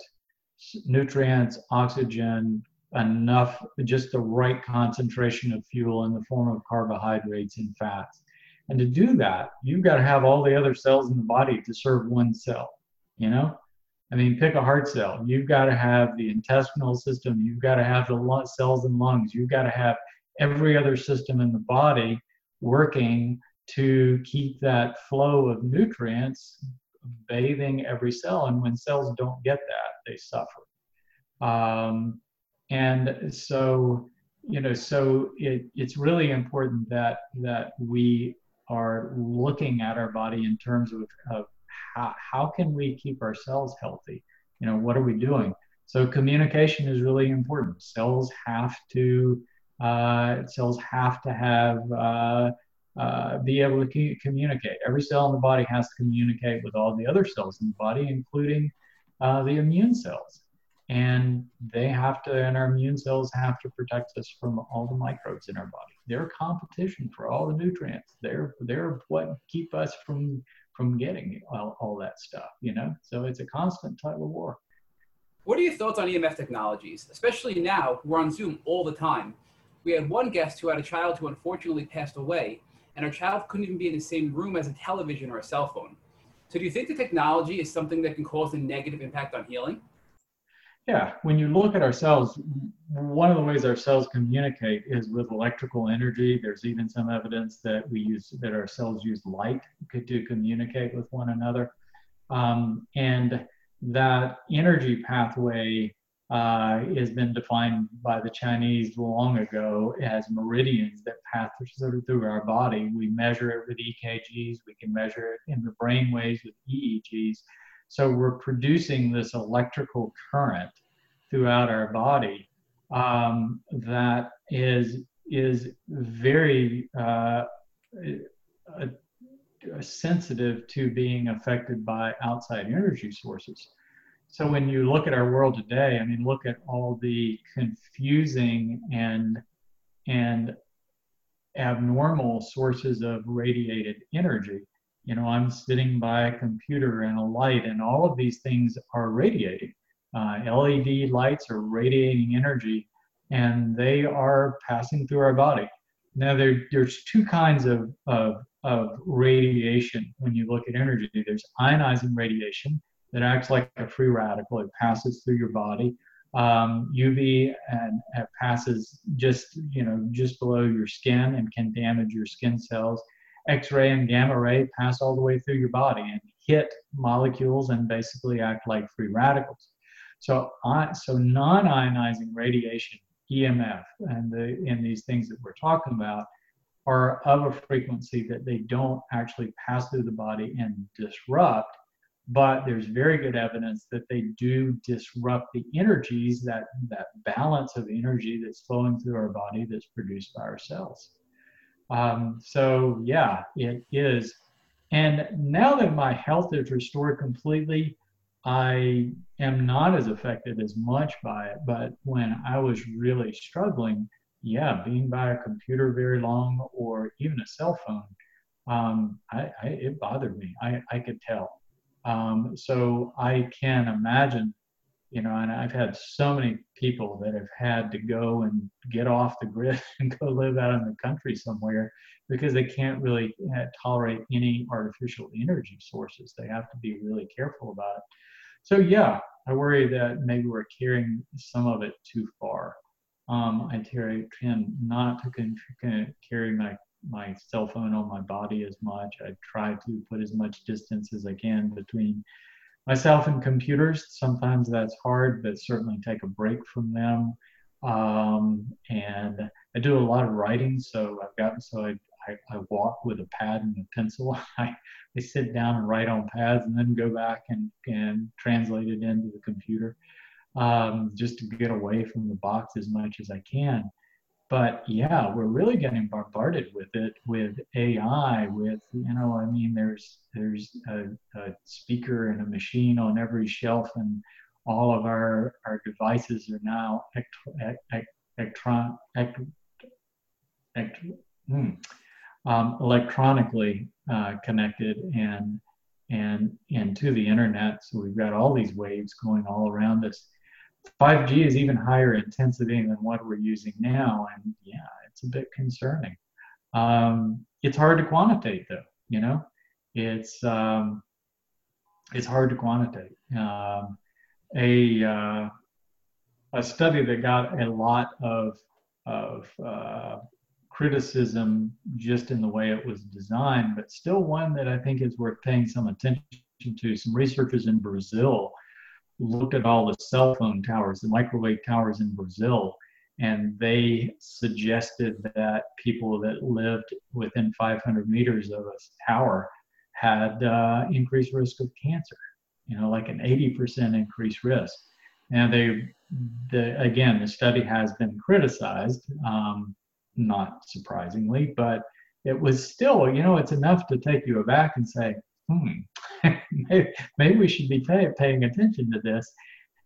Speaker 3: nutrients, oxygen, enough, just the right concentration of fuel in the form of carbohydrates and fats. And to do that, you've got to have all the other cells in the body to serve one cell. You know, I mean, pick a heart cell. You've got to have the intestinal system. You've got to have the cells and lungs. You've got to have every other system in the body working to keep that flow of nutrients bathing every cell. And when cells don't get that, they suffer. Um, and so you know so it, it's really important that that we are looking at our body in terms of, of how, how can we keep ourselves healthy you know what are we doing so communication is really important cells have to Uh, cells have to have uh, uh, be able to communicate. Every cell in the body has to communicate with all the other cells in the body, including uh, the immune cells. And they have to, and our immune cells have to protect us from all the microbes in our body. They're competition for all the nutrients. They're they're what keep us from from getting all, all that stuff. You know, so it's a constant tug of war.
Speaker 2: What are your thoughts on EMF technologies, especially now we're on Zoom all the time? We had one guest who had a child who unfortunately passed away, and her child couldn't even be in the same room as a television or a cell phone. So, do you think the technology is something that can cause a negative impact on healing?
Speaker 3: Yeah, when you look at our cells, one of the ways our cells communicate is with electrical energy. There's even some evidence that we use that our cells use light to communicate with one another, um, and that energy pathway uh, has been defined by the Chinese long ago as meridians that pass through our body. We measure it with EKGs. We can measure it in the brain waves with EEGs. So we're producing this electrical current throughout our body um, that is is very uh, uh, sensitive to being affected by outside energy sources. So when you look at our world today, I mean, look at all the confusing and and abnormal sources of radiated energy you know, I'm sitting by a computer and a light, and all of these things are radiating. Uh, LED lights are radiating energy, and they are passing through our body. Now, there, there's two kinds of, of, of radiation when you look at energy. There's ionizing radiation that acts like a free radical. It passes through your body. Um, UV and it passes just you know just below your skin and can damage your skin cells. X-ray and gamma ray pass all the way through your body and hit molecules and basically act like free radicals. So, so non-ionizing radiation, EMF, and the in these things that we're talking about are of a frequency that they don't actually pass through the body and disrupt, but there's very good evidence that they do disrupt the energies that that balance of energy that's flowing through our body that's produced by our cells. Um, so yeah, it is. And now that my health is restored completely, I am not as affected as much by it. But when I was really struggling, yeah, being by a computer very long or even a cell phone, um, I, I, it bothered me. I, I could tell. Um, so I can imagine you know, and I've had so many people that have had to go and get off the grid [LAUGHS] and go live out in the country somewhere because they can't really uh, tolerate any artificial energy sources. They have to be really careful about it. So yeah, I worry that maybe we're carrying some of it too far. Um, I tend not to con- carry my my cell phone on my body as much. I try to put as much distance as I can between myself and computers. Sometimes that's hard, but certainly take a break from them. Um, and I do a lot of writing, so I've gotten so I, I, I walk with a pad and a pencil. [LAUGHS] I, I sit down and write on pads and then go back and, and translate it into the computer um, just to get away from the box as much as I can but yeah, we're really getting bombarded with it with AI. With you know, I mean, there's there's a, a speaker and a machine on every shelf, and all of our our devices are now hmm, um, electronically uh, connected and and and to the internet. So we've got all these waves going all around us 5G is even higher intensity than what we're using now, and yeah, it's a bit concerning. Um, it's hard to quantitate, though. You know, it's um, it's hard to quantitate. Um, a uh, a study that got a lot of of uh, criticism just in the way it was designed, but still one that I think is worth paying some attention to. Some researchers in Brazil looked at all the cell phone towers, the microwave towers in Brazil, and they suggested that people that lived within 500 meters of a tower had uh, increased risk of cancer, you know, like an 80% increased risk. And they, the again, the study has been criticized, um, not surprisingly, but it was still, you know, it's enough to take you aback and say, hmm, [LAUGHS] maybe, we should be pay, paying attention to this.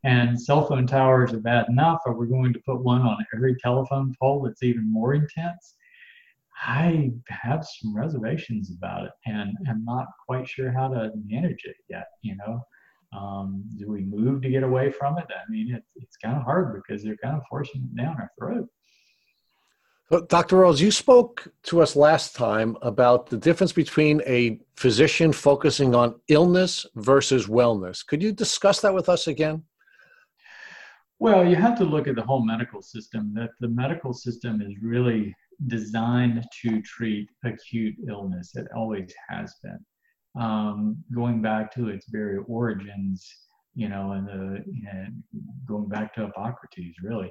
Speaker 3: And cell phone towers are bad enough. Are we going to put one on every telephone pole that's even more intense? I have some reservations about it, and I'm not quite sure how to manage it yet. You know, um, do we move to get away from it? I mean, it's it's kind of hard because they're kind of forcing it down our throat.
Speaker 1: Dr. Rawls, you spoke to us last time about the difference between a physician focusing on illness versus wellness. Could you discuss that with us again?
Speaker 3: Well, you have to look at the whole medical system. That the medical system is really designed to treat acute illness. It always has been. Um, going back to its very origins, you know, and the and going back to Hippocrates, really,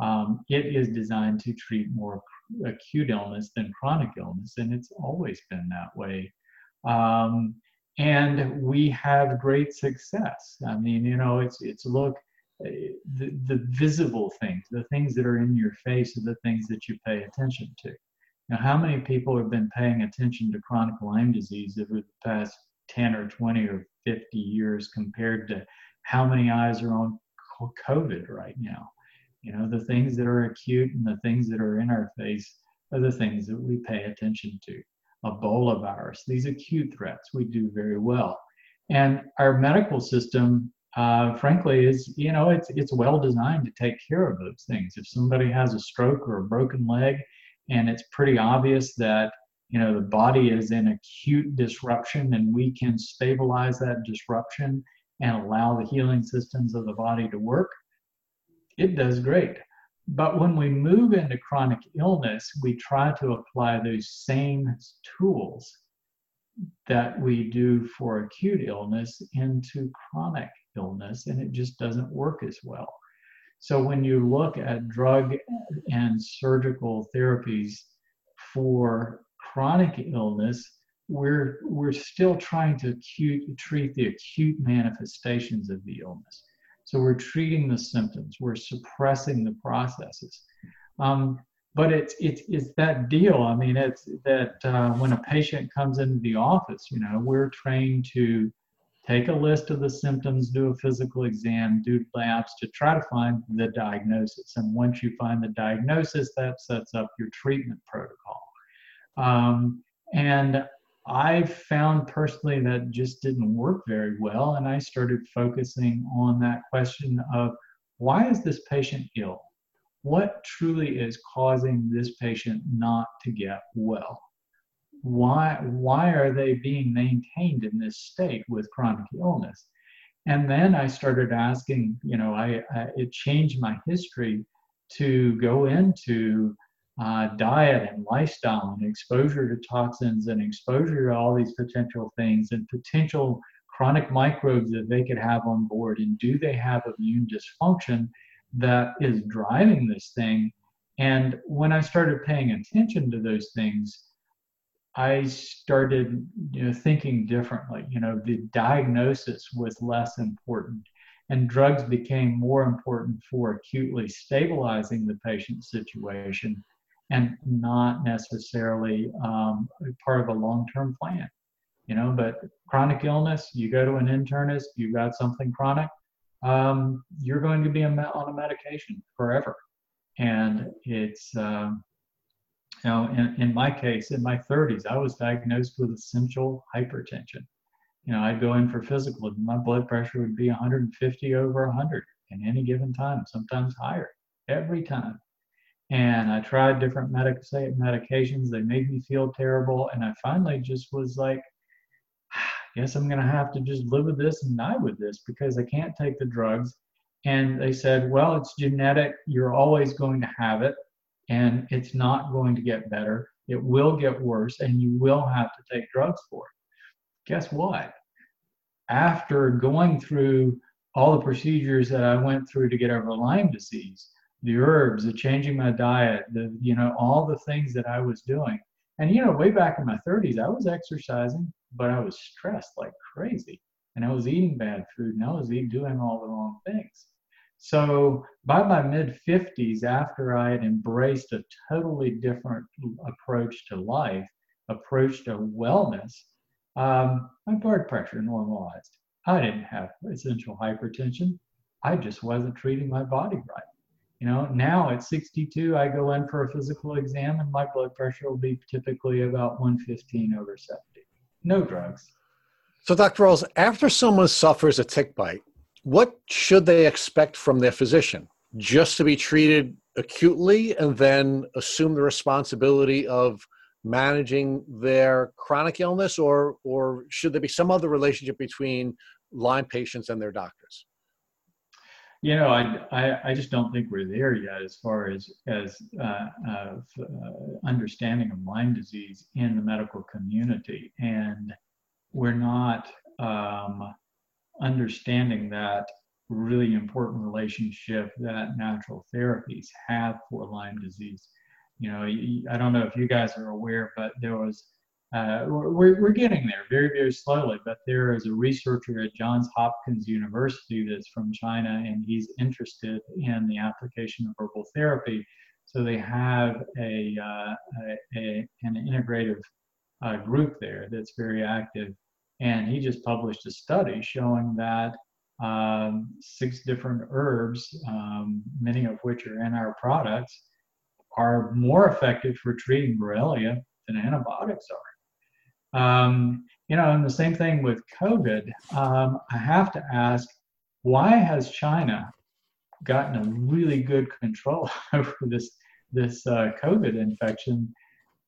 Speaker 3: um, it is designed to treat more acute illness than chronic illness, and it's always been that way. Um, and we have great success. I mean, you know, it's it's look the, the visible things, the things that are in your face are the things that you pay attention to. Now, how many people have been paying attention to chronic Lyme disease over the past 10 or 20 or 50 years compared to how many eyes are on COVID right now? You know, the things that are acute and the things that are in our face are the things that we pay attention to. Ebola virus, these acute threats, we do very well. And our medical system uh, frankly, is you know it's it's well designed to take care of those things. If somebody has a stroke or a broken leg, and it's pretty obvious that you know the body is in acute disruption, and we can stabilize that disruption and allow the healing systems of the body to work, it does great. But when we move into chronic illness, we try to apply those same tools that we do for acute illness into chronic illness, and it just doesn't work as well. So when you look at drug and surgical therapies for chronic illness, we're we're still trying to acute, treat the acute manifestations of the illness. So we're treating the symptoms, we're suppressing the processes. Um, but it's it's it's that deal. I mean, it's that uh, when a patient comes into the office, you know, we're trained to take a list of the symptoms, do a physical exam, do labs to try to find the diagnosis. And once you find the diagnosis, that sets up your treatment protocol. Um, and I found personally that just didn't work very well. And I started focusing on that question of why is this patient ill? What truly is causing this patient not to get well? why why are they being maintained in this state with chronic illness and then i started asking you know i, I it changed my history to go into uh, diet and lifestyle and exposure to toxins and exposure to all these potential things and potential chronic microbes that they could have on board and do they have immune dysfunction that is driving this thing and when i started paying attention to those things I started you know, thinking differently. You know, the diagnosis was less important, and drugs became more important for acutely stabilizing the patient's situation and not necessarily um, part of a long-term plan. You know, but chronic illness, you go to an internist, you've got something chronic, um, you're going to be on a medication forever, and it's um, you know, in, in my case, in my 30s, I was diagnosed with essential hypertension. You know, I'd go in for physical, and my blood pressure would be 150 over 100 in any given time, sometimes higher, every time. And I tried different medic- medications. They made me feel terrible. And I finally just was like, I guess I'm going to have to just live with this and die with this because I can't take the drugs. And they said, well, it's genetic. You're always going to have it and it's not going to get better. It will get worse, and you will have to take drugs for it. Guess what? After going through all the procedures that I went through to get over Lyme disease, the herbs, the changing my diet, the you know all the things that I was doing, and you know way back in my 30s, I was exercising, but I was stressed like crazy, and I was eating bad food, and I was eating, doing all the wrong things. So by my mid 50s, after I had embraced a totally different approach to life, approach to wellness, um, my blood pressure normalized. I didn't have essential hypertension. I just wasn't treating my body right. You know, now at 62, I go in for a physical exam and my blood pressure will be typically about 115 over 70. No drugs.
Speaker 1: So, Dr. Rawls, after someone suffers a tick bite, what should they expect from their physician? Just to be treated acutely and then assume the responsibility of managing their chronic illness, or or should there be some other relationship between Lyme patients and their doctors?
Speaker 3: You know, I, I, I just don't think we're there yet as far as as uh, uh, understanding of Lyme disease in the medical community, and we're not um, understanding that really important relationship that natural therapies have for Lyme disease. You know, I don't know if you guys are aware, but there was uh, we're, we're getting there very, very slowly, but there is a researcher at Johns Hopkins University that's from China, and he's interested in the application of herbal therapy. So they have a, uh, a, a an integrative uh, group there that's very active, and he just published a study showing that um, six different herbs, um, many of which are in our products, are more effective for treating Borrelia than antibiotics are. Um, you know, and the same thing with COVID. Um, I have to ask, why has China gotten a really good control [LAUGHS] over this this uh, COVID infection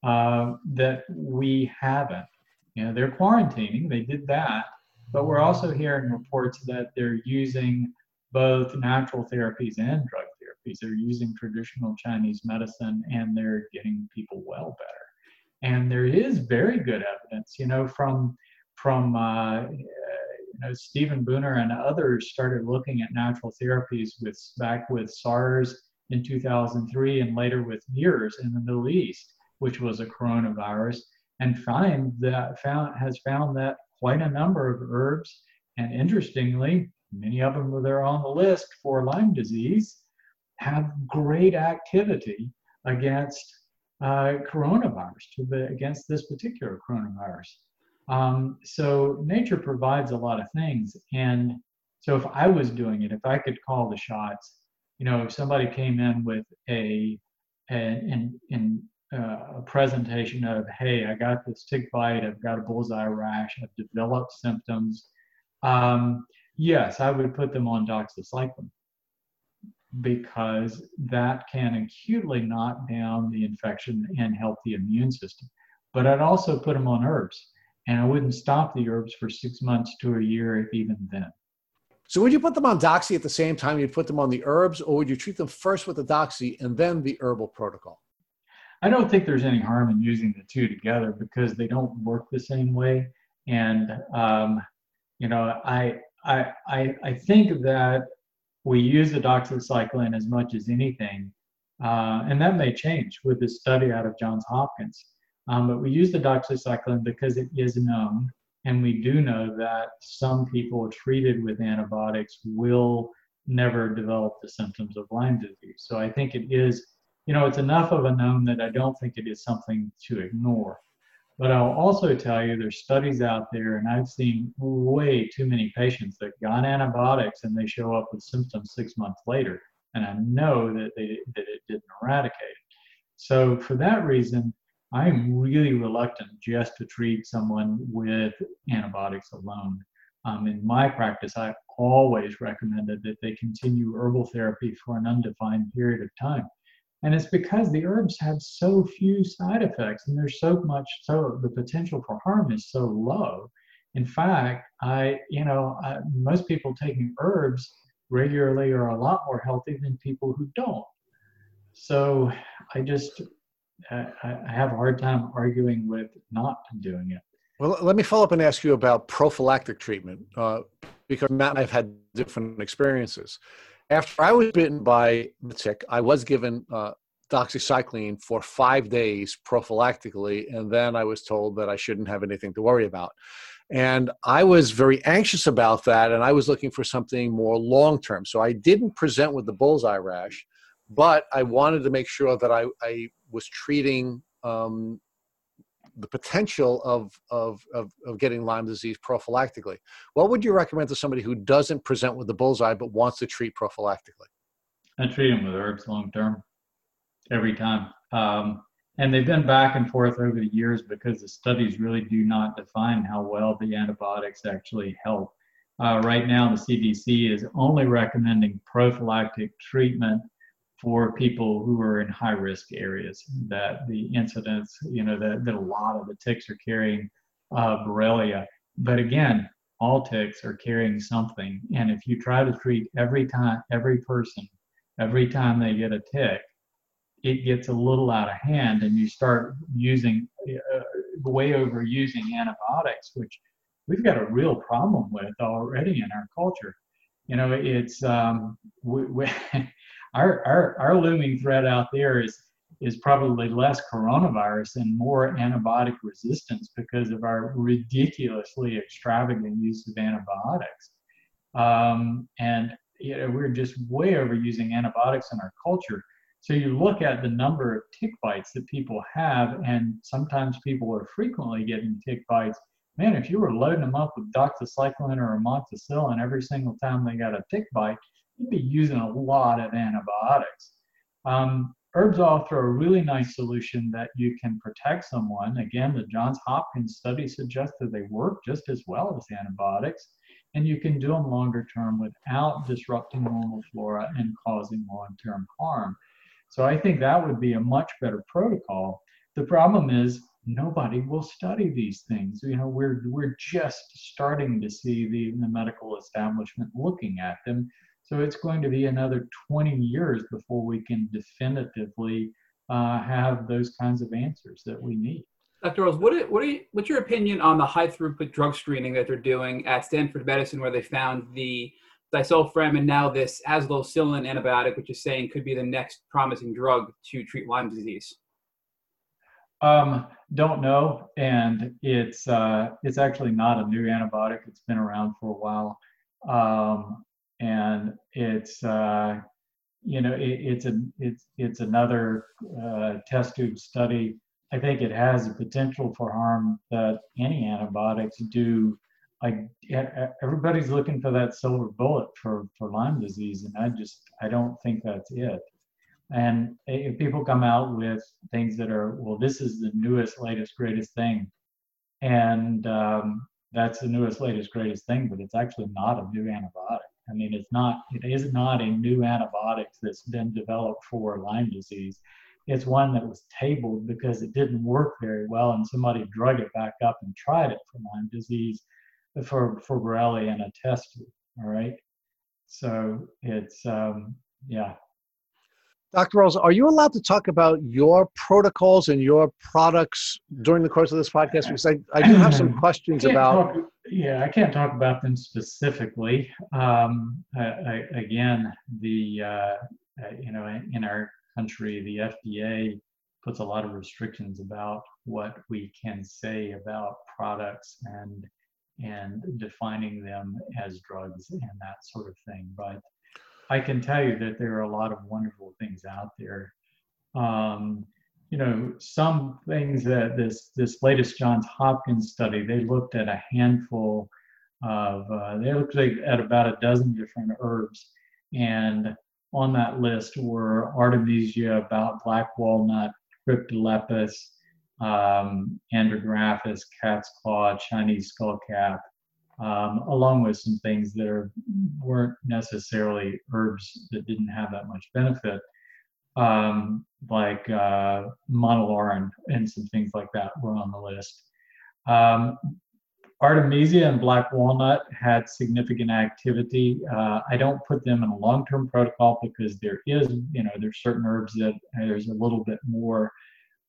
Speaker 3: uh, that we haven't? You know, they're quarantining. They did that, but we're also hearing reports that they're using both natural therapies and drug therapies. They're using traditional Chinese medicine, and they're getting people well better. And there is very good evidence, you know, from from uh, you know Stephen Buhner and others started looking at natural therapies with back with SARS in 2003 and later with MERS in the Middle East, which was a coronavirus, and find that found has found that quite a number of herbs, and interestingly, many of them that are on the list for Lyme disease have great activity against uh, coronavirus, to the, against this particular coronavirus. Um, so nature provides a lot of things. And so if I was doing it, if I could call the shots, you know, if somebody came in with a, an, uh, a presentation of, hey, I got this tick bite, I've got a bullseye rash, I've developed symptoms, um, yes, I would put them on doxycycline because that can acutely knock down the infection and help the immune system. But I'd also put them on herbs, and I wouldn't stop the herbs for six months to a year, if even then.
Speaker 1: So would you put them on doxy at the same time you'd put them on the herbs, or would you treat them first with the doxy and then the herbal protocol?
Speaker 3: I don't think there's any harm in using the two together because they don't work the same way. And um, you know, I I I, I think that we use the doxycycline as much as anything, uh, and that may change with this study out of Johns Hopkins. Um, but we use the doxycycline because it is known, and we do know that some people treated with antibiotics will never develop the symptoms of Lyme disease. So I think it is, you know, it's enough of a known that I don't think it is something to ignore. But I'll also tell you there's studies out there, and I've seen way too many patients that got antibiotics and they show up with symptoms six months later. And I know that, they, that it didn't eradicate. So for that reason, I'm really reluctant just to treat someone with antibiotics alone. Um, in my practice, I always recommended that they continue herbal therapy for an undefined period of time and it's because the herbs have so few side effects and there's so much so the potential for harm is so low. In fact i you know I, most people taking herbs regularly are a lot more healthy than people who don't. So i just I, I have a hard time arguing with not doing it.
Speaker 1: Well let me follow up and ask you about prophylactic treatment uh, because matt and i've had different experiences after I was bitten by the tick, I was given uh, doxycycline for five days prophylactically, and then I was told that I shouldn't have anything to worry about. And I was very anxious about that, and I was looking for something more long term. So I didn't present with the bullseye rash, but I wanted to make sure that I, I was treating um, the potential of, of, of, of, getting Lyme disease prophylactically. What would you recommend to somebody who doesn't present with the bullseye but wants to treat prophylactically?
Speaker 3: I treat them with herbs long term every time. Um, and they've been back and forth over the years because the studies really do not define how well the antibiotics actually help. Uh, right now, the CDC is only recommending prophylactic treatment for people who are in high risk areas that the incidence, you know, that, that a lot of the ticks are carrying uh, Borrelia. But again, all ticks are carrying something. And if you try to treat every time, every person, every time they get a tick, it gets a little out of hand and you start using uh, way over using antibiotics, which we've got a real problem with already in our culture. You know, it's um, we, we [LAUGHS] our, our, our looming threat out there is is probably less coronavirus and more antibiotic resistance because of our ridiculously extravagant use of antibiotics. Um, and you know, we're just way overusing antibiotics in our culture. So you look at the number of tick bites that people have, and sometimes people are frequently getting tick bites. Man, if you were loading them up with doxycycline or amoxicillin every single time they got a tick bite, you'd be using a lot of antibiotics. Um, herbs offer a really nice solution that you can protect someone. Again, the Johns Hopkins study suggests that they work just as well as antibiotics, and you can do them longer term without disrupting normal flora and causing long term harm. So I think that would be a much better protocol. The problem is nobody will study these things. You know, we're we're just starting to see the, the medical establishment looking at them. So it's going to be another 20 years before we can definitively uh, have those kinds of answers that we need.
Speaker 2: Dr. Rawls, what, what you, what's your opinion on the high throughput drug screening that they're doing at Stanford Medicine, where they found the disulfiram and now this azlocillin antibiotic, which is saying could be the next promising drug to treat Lyme disease?
Speaker 3: Um, don't know, and it's uh, it's actually not a new antibiotic. It's been around for a while. Um, and it's uh, you know it, it's a it's it's another uh, test tube study. I think it has the potential for harm that any antibiotics do. Like everybody's looking for that silver bullet for for Lyme disease, and I just I don't think that's it. And if people come out with things that are well, this is the newest, latest, greatest thing, and um, that's the newest, latest, greatest thing, but it's actually not a new antibiotic. I mean, it's not, it is not a new antibiotic that's been developed for Lyme disease. It's one that was tabled because it didn't work very well, and somebody drug it back up and tried it for Lyme disease for for Borrelia and a test. All right, so it's um, yeah,
Speaker 1: Dr. Rawls, are you allowed to talk about your protocols and your products during the course of this podcast? Because I, I do have some [CLEARS THROAT] questions about.
Speaker 3: Yeah, I can't talk about them specifically. Um, I, I, again, the uh, you know in our country, the FDA puts a lot of restrictions about what we can say about products and and defining them as drugs and that sort of thing. But I can tell you that there are a lot of wonderful things out there. Um, you know, some things that this this latest Johns Hopkins study, they looked at a handful of, uh, they looked at about a dozen different herbs, and on that list were Artemisia, about black walnut, cryptolepis, um, andrographis, cat's claw, Chinese skullcap, um, along with some things that are, weren't necessarily herbs that didn't have that much benefit, um, like uh, monolaurin and some things like that were on the list. Um, Artemisia and black walnut had significant activity. Uh, I don't put them in a long-term protocol because there is, you know, there's certain herbs that there's a little bit more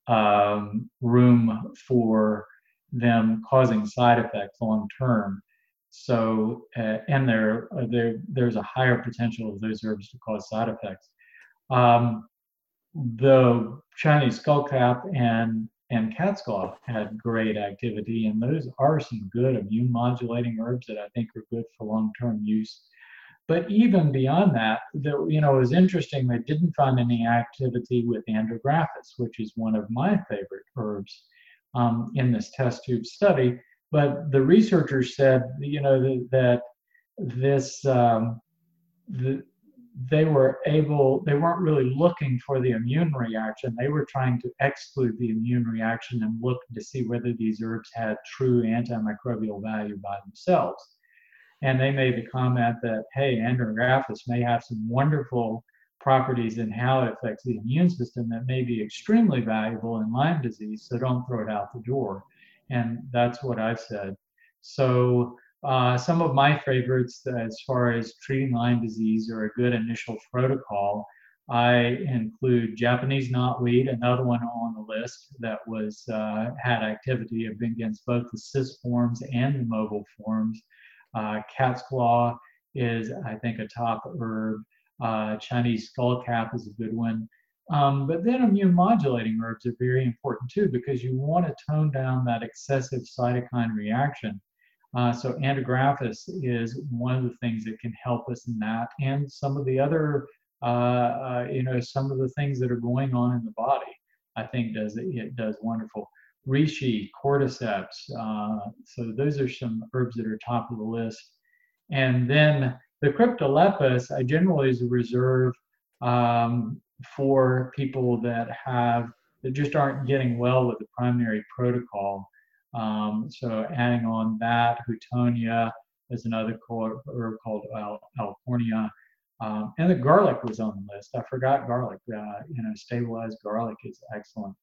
Speaker 3: um, room for them causing side effects long term. So, uh, and there, there, there's a higher potential of those herbs to cause side effects. Um, the Chinese skullcap and and cat's claw had great activity, and those are some good immune modulating herbs that I think are good for long term use. But even beyond that, the, you know, it was interesting. They didn't find any activity with andrographis, which is one of my favorite herbs um, in this test tube study. But the researchers said, you know, that, this um, the, they were able, they weren't really looking for the immune reaction. They were trying to exclude the immune reaction and look to see whether these herbs had true antimicrobial value by themselves. And they made the comment that, hey, andrographis may have some wonderful properties in how it affects the immune system that may be extremely valuable in Lyme disease, so don't throw it out the door. And that's what I've said. So uh, some of my favorites as far as treating Lyme disease or a good initial protocol. I include Japanese knotweed, another one on the list that was uh, had activity against both the cyst forms and the mobile forms. Uh, cat's claw is, I think, a top herb. Uh, Chinese skullcap is a good one. Um, but then immune modulating herbs are very important too because you want to tone down that excessive cytokine reaction. Uh, so andrographis is one of the things that can help us in that, and some of the other, uh, uh, you know, some of the things that are going on in the body, I think does it, it does wonderful. Reishi, cordyceps, uh, so those are some herbs that are top of the list. And then the cryptolepis, I generally reserve um, for people that have that just aren't getting well with the primary protocol. Um, so adding on that, Houttuynia is another herb called Al- Alchornea. Um, and the garlic was on the list. I forgot garlic. Uh, you know, stabilized garlic is excellent.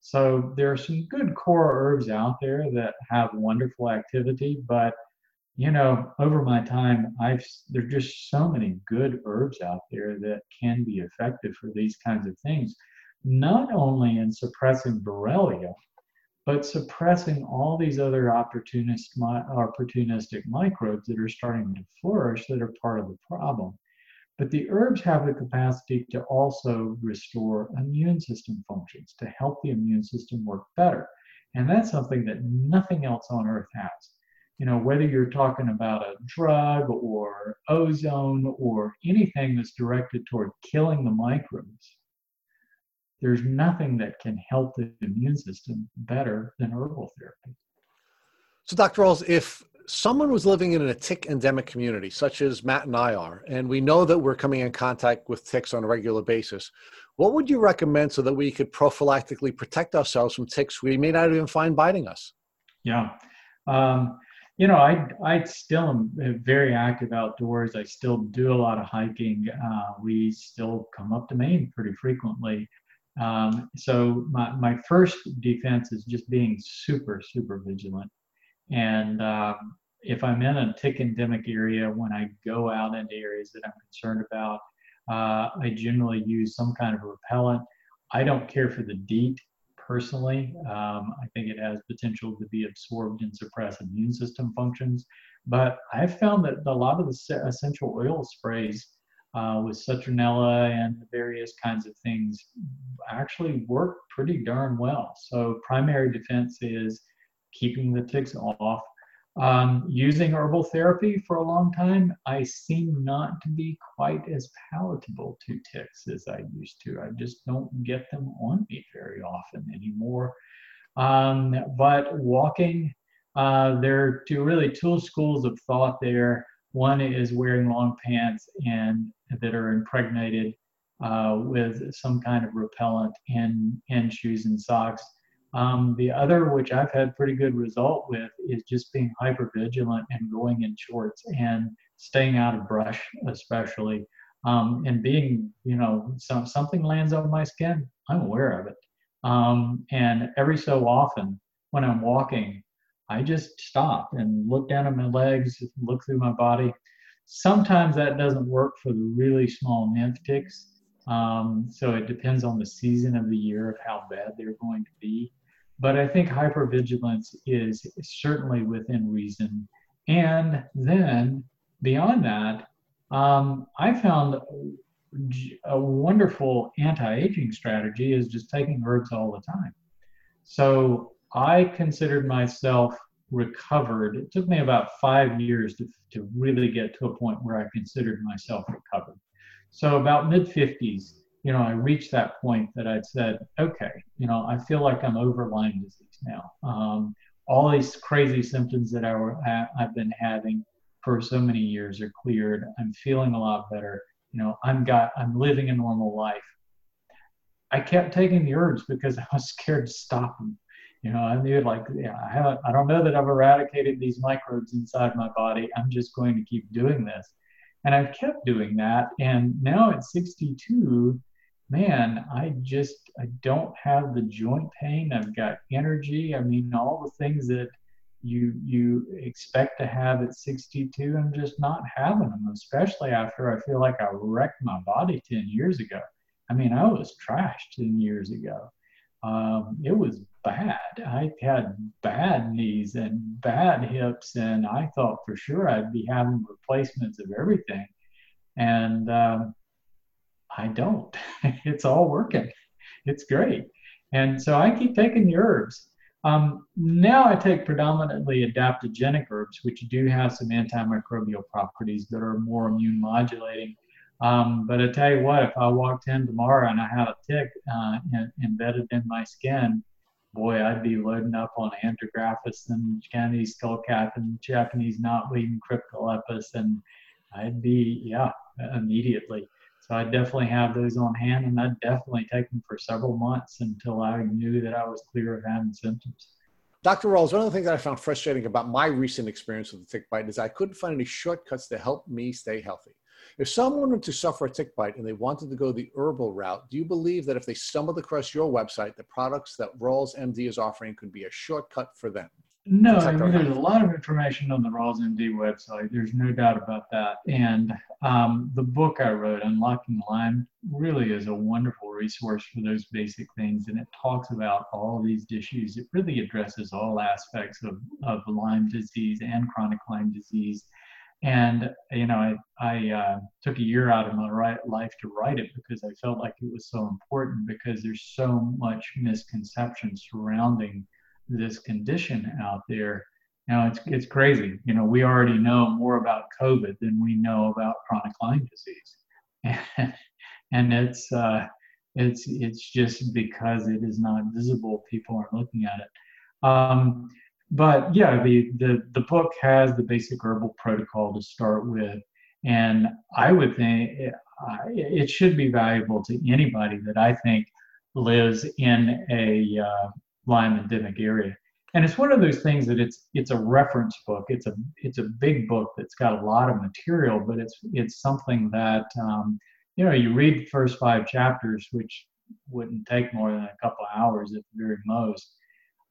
Speaker 3: So there are some good core herbs out there that have wonderful activity, but you know, over my time, I've there's just so many good herbs out there that can be effective for these kinds of things, not only in suppressing Borrelia, but suppressing all these other opportunist, opportunistic microbes that are starting to flourish that are part of the problem. But the herbs have the capacity to also restore immune system functions, to help the immune system work better. And that's something that nothing else on earth has you know, whether you're talking about a drug or ozone or anything that's directed toward killing the microbes, there's nothing that can help the immune system better than herbal therapy.
Speaker 1: So, Dr. Rawls, if someone was living in a tick endemic community, such as Matt and I are, and we know that we're coming in contact with ticks on a regular basis, what would you recommend so that we could prophylactically protect ourselves from ticks we may not even find biting us?
Speaker 3: Yeah. Um, you know, I I still am uh, very active outdoors. I still do a lot of hiking. Uh, we still come up to Maine pretty frequently. Um, so my my first defense is just being super super vigilant. And um, if I'm in a tick endemic area, when I go out into areas that I'm concerned about, uh, I generally use some kind of repellent. I don't care for the DEET personally. Um, I think it has potential to be absorbed and suppress immune system functions. But I've found that a lot of the essential oil sprays uh, with citronella and various kinds of things actually work pretty darn well. So primary defense is keeping the ticks off, um, using herbal therapy for a long time, I seem not to be quite as palatable to ticks as I used to. I just don't get them on me very often anymore. Um, but walking, uh, there are two really two schools of thought there. One is wearing long pants and that are impregnated uh, with some kind of repellent and, and shoes and socks. Um, the other, which I've had pretty good result with, is just being hyper vigilant and going in shorts and staying out of brush, especially, um, and being, you know, some, something lands on my skin, I'm aware of it. Um, and every so often, when I'm walking, I just stop and look down at my legs, look through my body. Sometimes that doesn't work for the really small nymph ticks. Um, so it depends on the season of the year of how bad they're going to be. But I think hypervigilance is certainly within reason. And then beyond that, um, I found a wonderful anti-aging strategy is just taking herbs all the time. So I considered myself recovered. It took me about five years to, to really get to a point where I considered myself recovered. So about mid 50s, you know, I reached that point that I'd said, okay, you know, I feel like I'm over Lyme disease now. Um, all these crazy symptoms that I were, I've been having for so many years are cleared. I'm feeling a lot better. You know, I'm got, I'm living a normal life. I kept taking the herbs because [LAUGHS] I was scared to stop them. You know, I knew like, yeah, I haven't, I don't know that I've eradicated these microbes inside my body. I'm just going to keep doing this. And I've kept doing that. And now at 62, man, I just, I don't have the joint pain. I've got energy. I mean, all the things that you, you expect to have at 62, I'm just not having them, especially after I feel like I wrecked my body 10 years ago. I mean, I was trashed 10 years ago. Um, it was bad. I had bad knees and bad hips, and I thought for sure I'd be having replacements of everything. And um, I don't. [LAUGHS] it's all working. It's great. And so I keep taking the herbs. Um, now I take predominantly adaptogenic herbs, which do have some antimicrobial properties that are more immune modulating. Um, but I tell you what, if I walked in tomorrow and I had a tick uh, embedded in my skin, boy, I'd be loading up on andrographis and Chinese skullcap and Japanese knotweed and cryptolepis, and I'd be, yeah, immediately. So I definitely have those on hand, and I'd definitely take them for several months until I knew that I was clear of having symptoms.
Speaker 1: Dr. Rawls, one of the things that I found frustrating about my recent experience with the tick bite is I couldn't find any shortcuts to help me stay healthy. If someone were to suffer a tick bite and they wanted to go the herbal route, do you believe that if they stumbled across your website, the products that Rawls MD is offering could be a shortcut for them?
Speaker 3: No, I mean, there's a lot of information on the Rawls MD website. There's no doubt about that. And um, the book I wrote, Unlocking Lyme, really is a wonderful resource for those basic things. And it talks about all these issues. It really addresses all aspects of, of Lyme disease and chronic Lyme disease and you know i, I uh, took a year out of my right life to write it because i felt like it was so important because there's so much misconception surrounding this condition out there. Now it's it's crazy. You know we already know more about covid than we know about chronic lyme disease. And, [LAUGHS] and it's uh, it's it's just because it is not visible people aren't looking at it. Um, but yeah, the, the, the book has the basic herbal protocol to start with. And I would think it, it should be valuable to anybody that I think lives in a uh, Lyme endemic area. And it's one of those things that it's it's a reference book. It's a it's a big book that's got a lot of material, but it's it's something that um, you know you read the first five chapters, which wouldn't take more than a couple hours at the very most,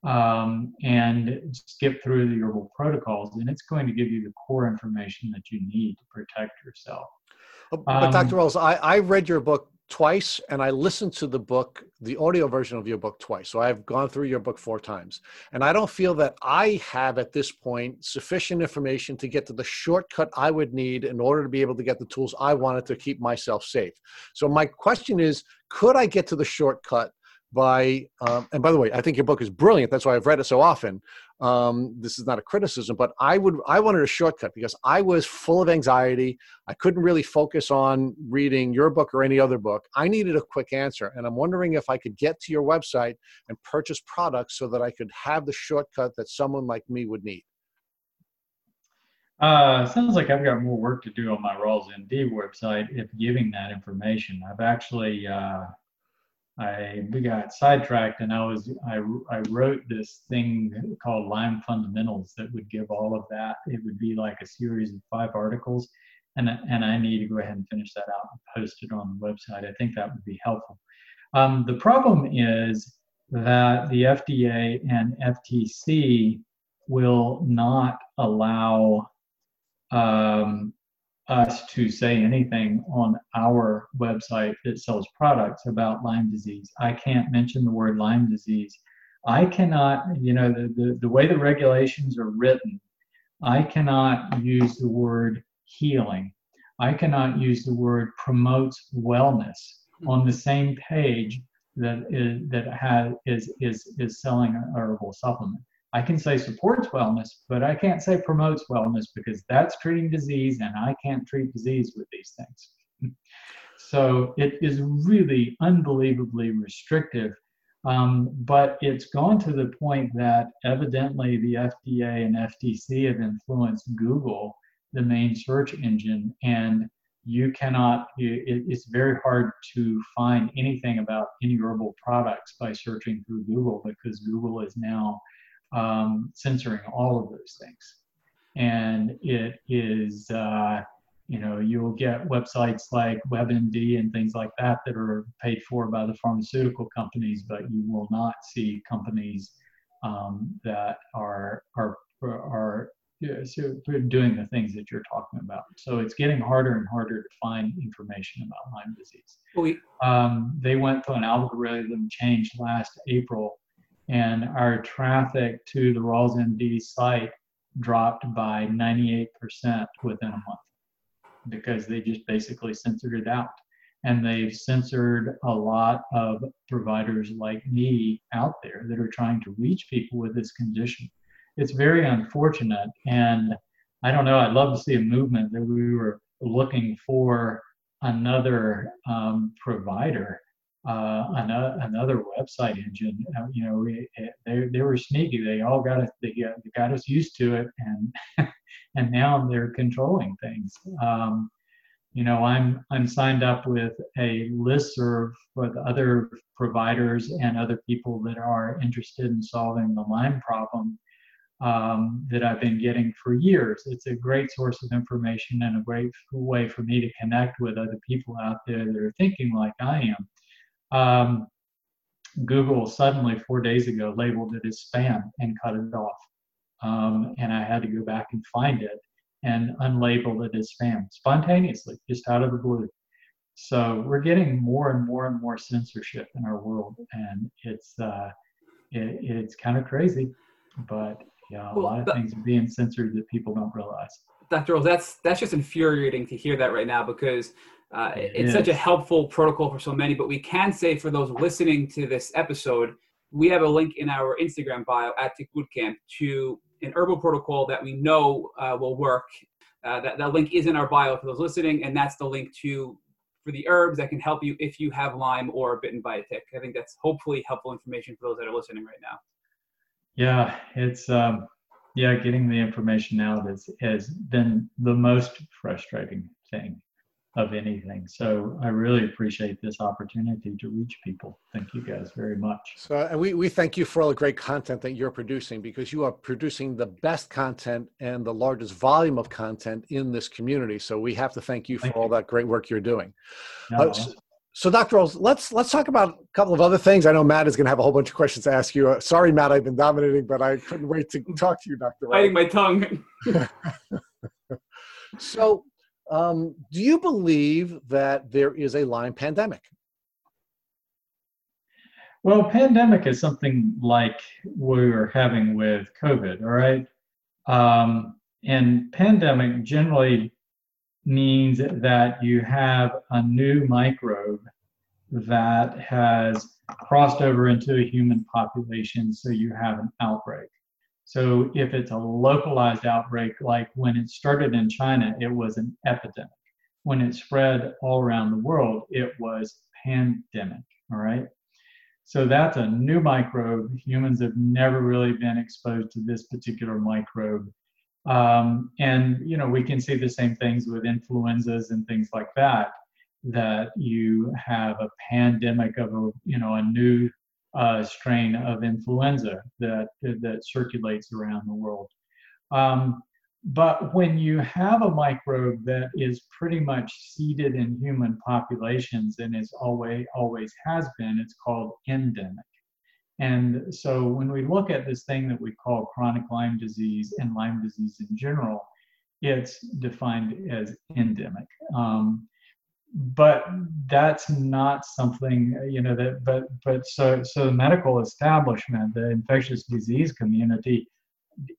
Speaker 3: um, and skip through the herbal protocols, and it's going to give you the core information that you need to protect yourself.
Speaker 1: But um, Dr. Rawls, I, I read your book twice and I listened to the book, the audio version of your book twice. So I've gone through your book four times. And I don't feel that I have at this point sufficient information to get to the shortcut I would need in order to be able to get the tools I wanted to keep myself safe. So my question is could I get to the shortcut by um, and by the way i think your book is brilliant. That's why i've read it so often. Um, this is not a criticism but i would i wanted a shortcut because i was full of anxiety. I couldn't really focus on reading your book or any other book. I needed a quick answer and i'm wondering if i could get to your website and purchase products so that i could have the shortcut that someone like me would need.
Speaker 3: Uh, sounds like I've got more work to do on my Rawls MD website if giving that information. I've actually uh, I we got sidetracked and I was I, I wrote this thing called Lyme Fundamentals that would give all of that. It would be like a series of five articles, and and I need to go ahead and finish that out and post it on the website. I think that would be helpful. Um, the problem is that the FDA and FTC will not allow um, us to say anything on our website that sells products about Lyme disease. I can't mention the word Lyme disease. I cannot, you know, the, the, the way the regulations are written, I cannot use the word healing. I cannot use the word promotes wellness hmm. on the same page that is that has is is is selling a herbal supplement. I can say supports wellness, but I can't say promotes wellness because that's treating disease and I can't treat disease with these things. [LAUGHS] so it is really unbelievably restrictive. Um, but it's gone to the point that evidently the FDA and FTC have influenced Google, the main search engine, and you cannot, it, it's very hard to find anything about any herbal products by searching through Google because Google is now um, censoring all of those things. And it is, uh, you know, you'll get websites like WebMD and things like that that are paid for by the pharmaceutical companies, but you will not see companies um, that are are are so doing the things that you're talking about. So it's getting harder and harder to find information about Lyme disease. Um, they went through an algorithm change last April and our traffic to the Rawls MD site dropped by 98% within a month because they just basically censored it out. And they've censored a lot of providers like me out there that are trying to reach people with this condition. It's very unfortunate. And I don't know, I'd love to see a movement that we were looking for another um, provider uh, another, another website engine. Uh, you know, we, eh, they, they were sneaky. They all got us, they got, they got us used to it, and [LAUGHS] and now they're controlling things. Um, you know, I'm I'm signed up with a listserv with other providers and other people that are interested in solving the Lyme problem. Um, that I've been getting for years. It's a great source of information and a great way for me to connect with other people out there that are thinking like I am um, Google suddenly four days ago labeled it as spam and cut it off. Um, and I had to go back and find it and unlabel it as spam spontaneously, just out of the blue. So we're getting more and more and more censorship in our world, and it's uh, it, it's kind of crazy, but yeah, a well, lot of things are being censored that people don't realize.
Speaker 2: Dr. Rawls, that's that's just infuriating to hear that right now because uh, it's such a helpful protocol for so many, but we can say for those listening to this episode, we have a link in our Instagram bio at Tick Bootcamp to an herbal protocol that we know uh, will work. Uh, that, that link is in our bio for those listening, and that's the link to for the herbs that can help you if you have Lyme or bitten by a tick. I think that's hopefully helpful information for those that are listening right now.
Speaker 3: Yeah, it's um, yeah, getting the information out has has been the most frustrating thing of anything. So I really appreciate this opportunity to reach people. Thank you guys very much.
Speaker 1: So, and we, we thank you for all the great content that you're producing because you are producing the best content and the largest volume of content in this community. So we have to thank you for thank all you. that great work you're doing. No. Uh, so, so, Dr. Rawls, let's let's talk about a couple of other things. I know Matt is going to have a whole bunch of questions to ask you. Uh, sorry, Matt, I've been dominating, but I couldn't wait to talk to you, Dr.
Speaker 2: Rawls. Biting my tongue. [LAUGHS]
Speaker 1: so, um, do you believe that there is a Lyme pandemic?
Speaker 3: Well, pandemic is something like we are having with COVID, all right? Um, and pandemic generally means that you have a new microbe that has crossed over into a human population, so you have an outbreak. So if it's a localized outbreak, like when it started in China, it was an epidemic. When it spread all around the world, it was pandemic. All right. So that's a new microbe. Humans have never really been exposed to this particular microbe. Um, and you know, we can see the same things with influenzas and things like that. That you have a pandemic of a you know a new uh, strain of influenza that that circulates around the world. Um, but when you have a microbe that is pretty much seeded in human populations and is always always has been, it's called endemic. And so when we look at this thing that we call chronic Lyme disease and Lyme disease in general, it's defined as endemic. Um, but that's not something you know that but but so so the medical establishment the infectious disease community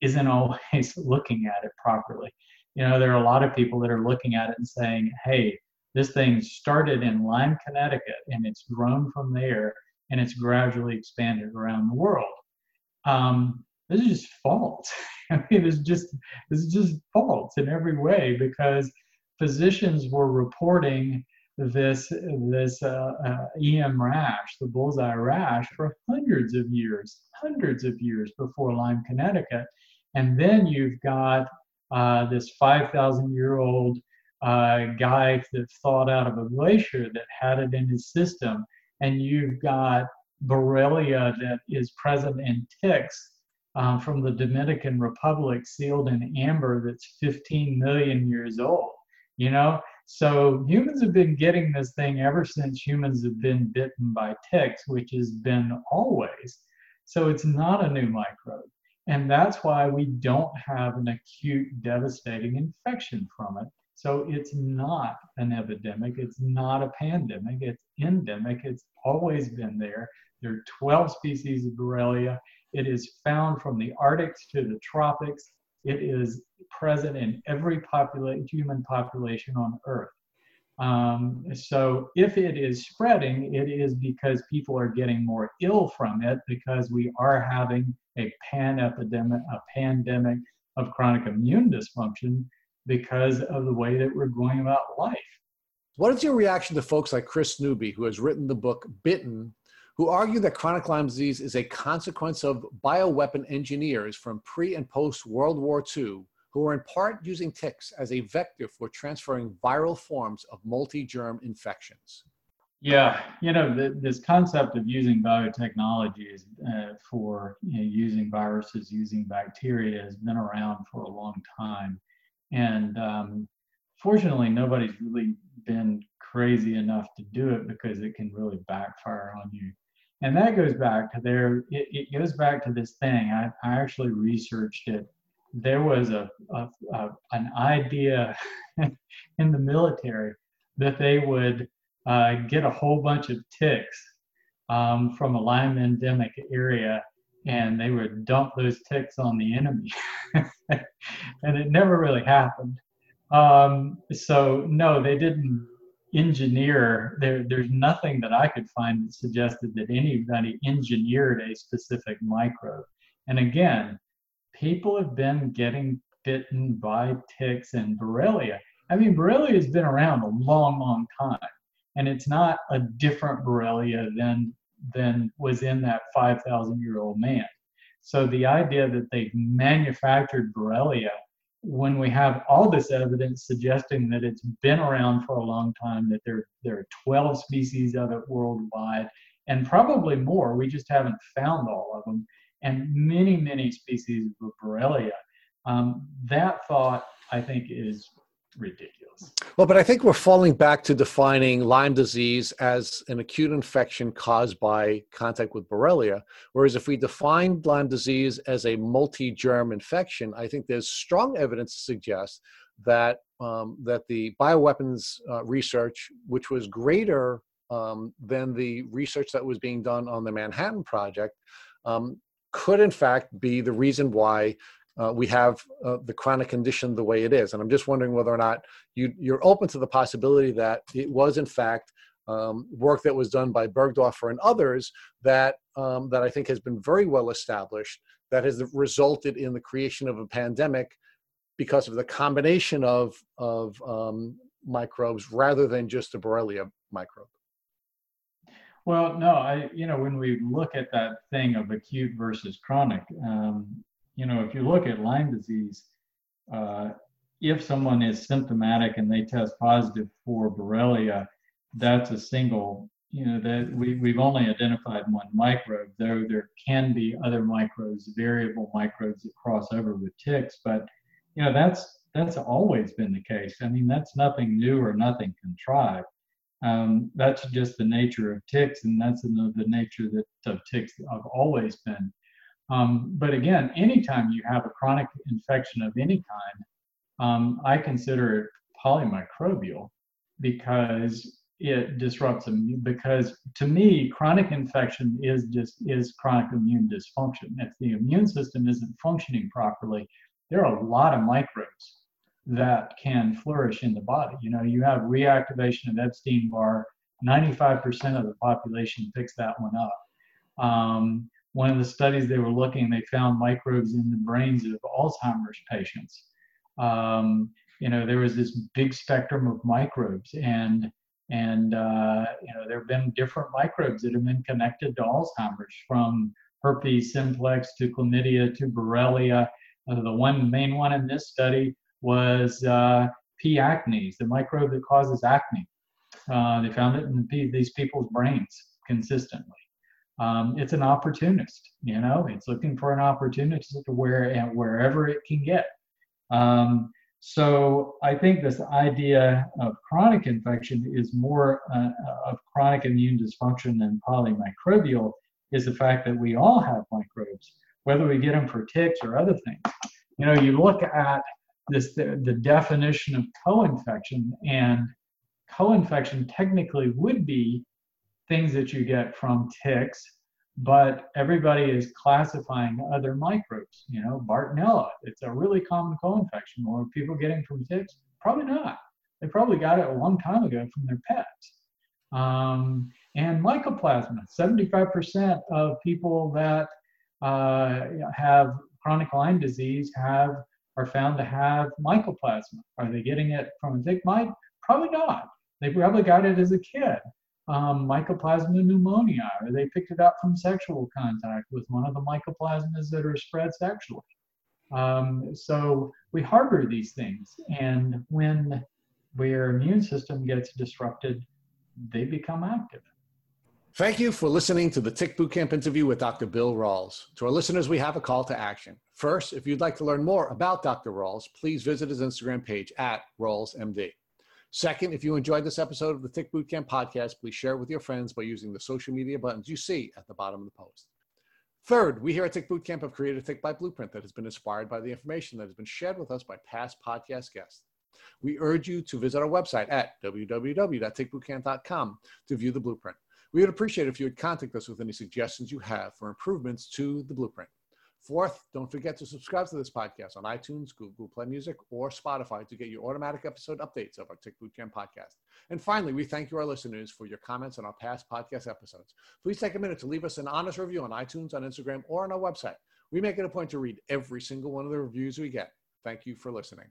Speaker 3: isn't always [LAUGHS] looking at it properly you know, there are a lot of people that are looking at it and saying, hey, this thing started in Lyme, Connecticut, and it's grown from there, and it's gradually expanded around the world. Um, this is just false. [LAUGHS] I mean, it's just it's just false in every way because physicians were reporting this this uh, uh, EM rash, the bullseye rash, for hundreds of years, hundreds of years before Lyme, Connecticut, and then you've got uh, this 5,000 year old uh, guy that thawed out of a glacier that had it in his system, and you've got Borrelia that is present in ticks um, from the Dominican Republic, sealed in amber, that's 15 million years old. You know, so humans have been getting this thing ever since humans have been bitten by ticks, which has been always. So it's not a new microbe. And that's why we don't have an acute devastating infection from it. So it's not an epidemic, it's not a pandemic, it's endemic, it's always been there. There are 12 species of Borrelia. It is found from the Arctics to the tropics. It is present in every popula- human population on Earth. Um, so if it is spreading, it is because people are getting more ill from it because we are having a pan epidemic, a pandemic of chronic immune dysfunction because of the way that we're going about life.
Speaker 1: What is your reaction to folks like Kris Newby, who has written the book Bitten, who argue that chronic Lyme disease is a consequence of bioweapon engineers from pre and post World War II who are in part using ticks as a vector for transferring viral forms of multi-germ infections.
Speaker 3: Yeah, you know, the, this concept of using biotechnologies uh, for you know, using viruses, using bacteria has been around for a long time. And um, fortunately, nobody's really been crazy enough to do it because it can really backfire on you. And that goes back to there, it, it goes back to this thing. I, I actually researched it there was a, a, a an idea [LAUGHS] in the military that they would uh, get a whole bunch of ticks um, from a Lyme endemic area and they would dump those ticks on the enemy. [LAUGHS] and it never really happened. Um, so, no, they didn't engineer. There, there's nothing that I could find that suggested that anybody engineered a specific microbe. And again, people have been getting bitten by ticks and Borrelia. I mean, Borrelia has been around a long, long time, and it's not a different Borrelia than than was in that 5,000 year old man. So the idea that they've manufactured Borrelia when we have all this evidence suggesting that it's been around for a long time, that there, there are 12 species of it worldwide, and probably more, we just haven't found all of them, and many, many species of Borrelia. Um, that thought, I think, is ridiculous.
Speaker 1: Well, but I think we're falling back to defining Lyme disease as an acute infection caused by contact with Borrelia. Whereas if we define Lyme disease as a multi germ infection, I think there's strong evidence to suggest that, um, that the bioweapons uh, research, which was greater um, than the research that was being done on the Manhattan Project, um, could in fact be the reason why uh, we have uh, the chronic condition the way it is. And I'm just wondering whether or not you, you're open to the possibility that it was in fact um, work that was done by Burgdorfer and others that um, that I think has been very well established that has resulted in the creation of a pandemic because of the combination of of um, microbes rather than just a Borrelia microbe.
Speaker 3: Well, no, I, you know, when we look at that thing of acute versus chronic, um, you know, if you look at Lyme disease, uh, if someone is symptomatic and they test positive for Borrelia, that's a single, you know, that we, we've only identified one microbe, though there can be other microbes, variable microbes that cross over with ticks, but, you know, that's, that's always been the case. I mean, that's nothing new or nothing contrived. Um, that's just the nature of ticks, and that's the, the nature that of ticks have always been. Um, but again, anytime you have a chronic infection of any kind, um, I consider it polymicrobial because it disrupts them. Because to me, chronic infection is just is chronic immune dysfunction. If the immune system isn't functioning properly, there are a lot of microbes that can flourish in the body. You know, you have reactivation of Epstein Barr, 95% of the population picks that one up. Um, one of the studies they were looking, they found microbes in the brains of Alzheimer's patients. Um, you know, there was this big spectrum of microbes, and and uh, you know, there have been different microbes that have been connected to Alzheimer's, from herpes simplex to chlamydia to Borrelia. Uh, the one main one in this study was uh, P. acnes, the microbe that causes acne. Uh, they found it in these people's brains consistently. Um, it's an opportunist, you know, it's looking for an opportunist to where wherever it can get. Um, so I think this idea of chronic infection is more uh, of chronic immune dysfunction than polymicrobial is the fact that we all have microbes, whether we get them for ticks or other things. You know, you look at this the, the definition of co-infection and co-infection technically would be things that you get from ticks but everybody is classifying other microbes. You know, Bartonella, it's a really common co-infection. Or people getting from ticks? Probably not. They probably got it a long time ago from their pets. Um, and mycoplasma, 75% of people that uh, have chronic Lyme disease have are found to have mycoplasma. Are they getting it from a tick mite? Probably not. They probably got it as a kid um, mycoplasma pneumonia, or they picked it up from sexual contact with one of the mycoplasmas that are spread sexually. Um, so we harbor these things, and when their immune system gets disrupted, they become active.
Speaker 1: Thank you for listening to the Tick Bootcamp interview with Dr. Bill Rawls. To our listeners, we have a call to action. First, if you'd like to learn more about Dr. Rawls, please visit his Instagram page at RawlsMD. Second, if you enjoyed this episode of the Tick Bootcamp podcast, please share it with your friends by using the social media buttons you see at the bottom of the post. Third, we here at Tick Bootcamp have created a Tick Bite Blueprint that has been inspired by the information that has been shared with us by past podcast guests. We urge you to visit our website at www.tickbootcamp.com to view the blueprint. We would appreciate if you would contact us with any suggestions you have for improvements to the blueprint. Fourth, don't forget to subscribe to this podcast on iTunes, Google Play Music, or Spotify to get your automatic episode updates of our Tick Bootcamp podcast. And finally, we thank you, our listeners, for your comments on our past podcast episodes. Please take a minute to leave us an honest review on iTunes, on Instagram, or on our website. We make it a point to read every single one of the reviews we get. Thank you for listening.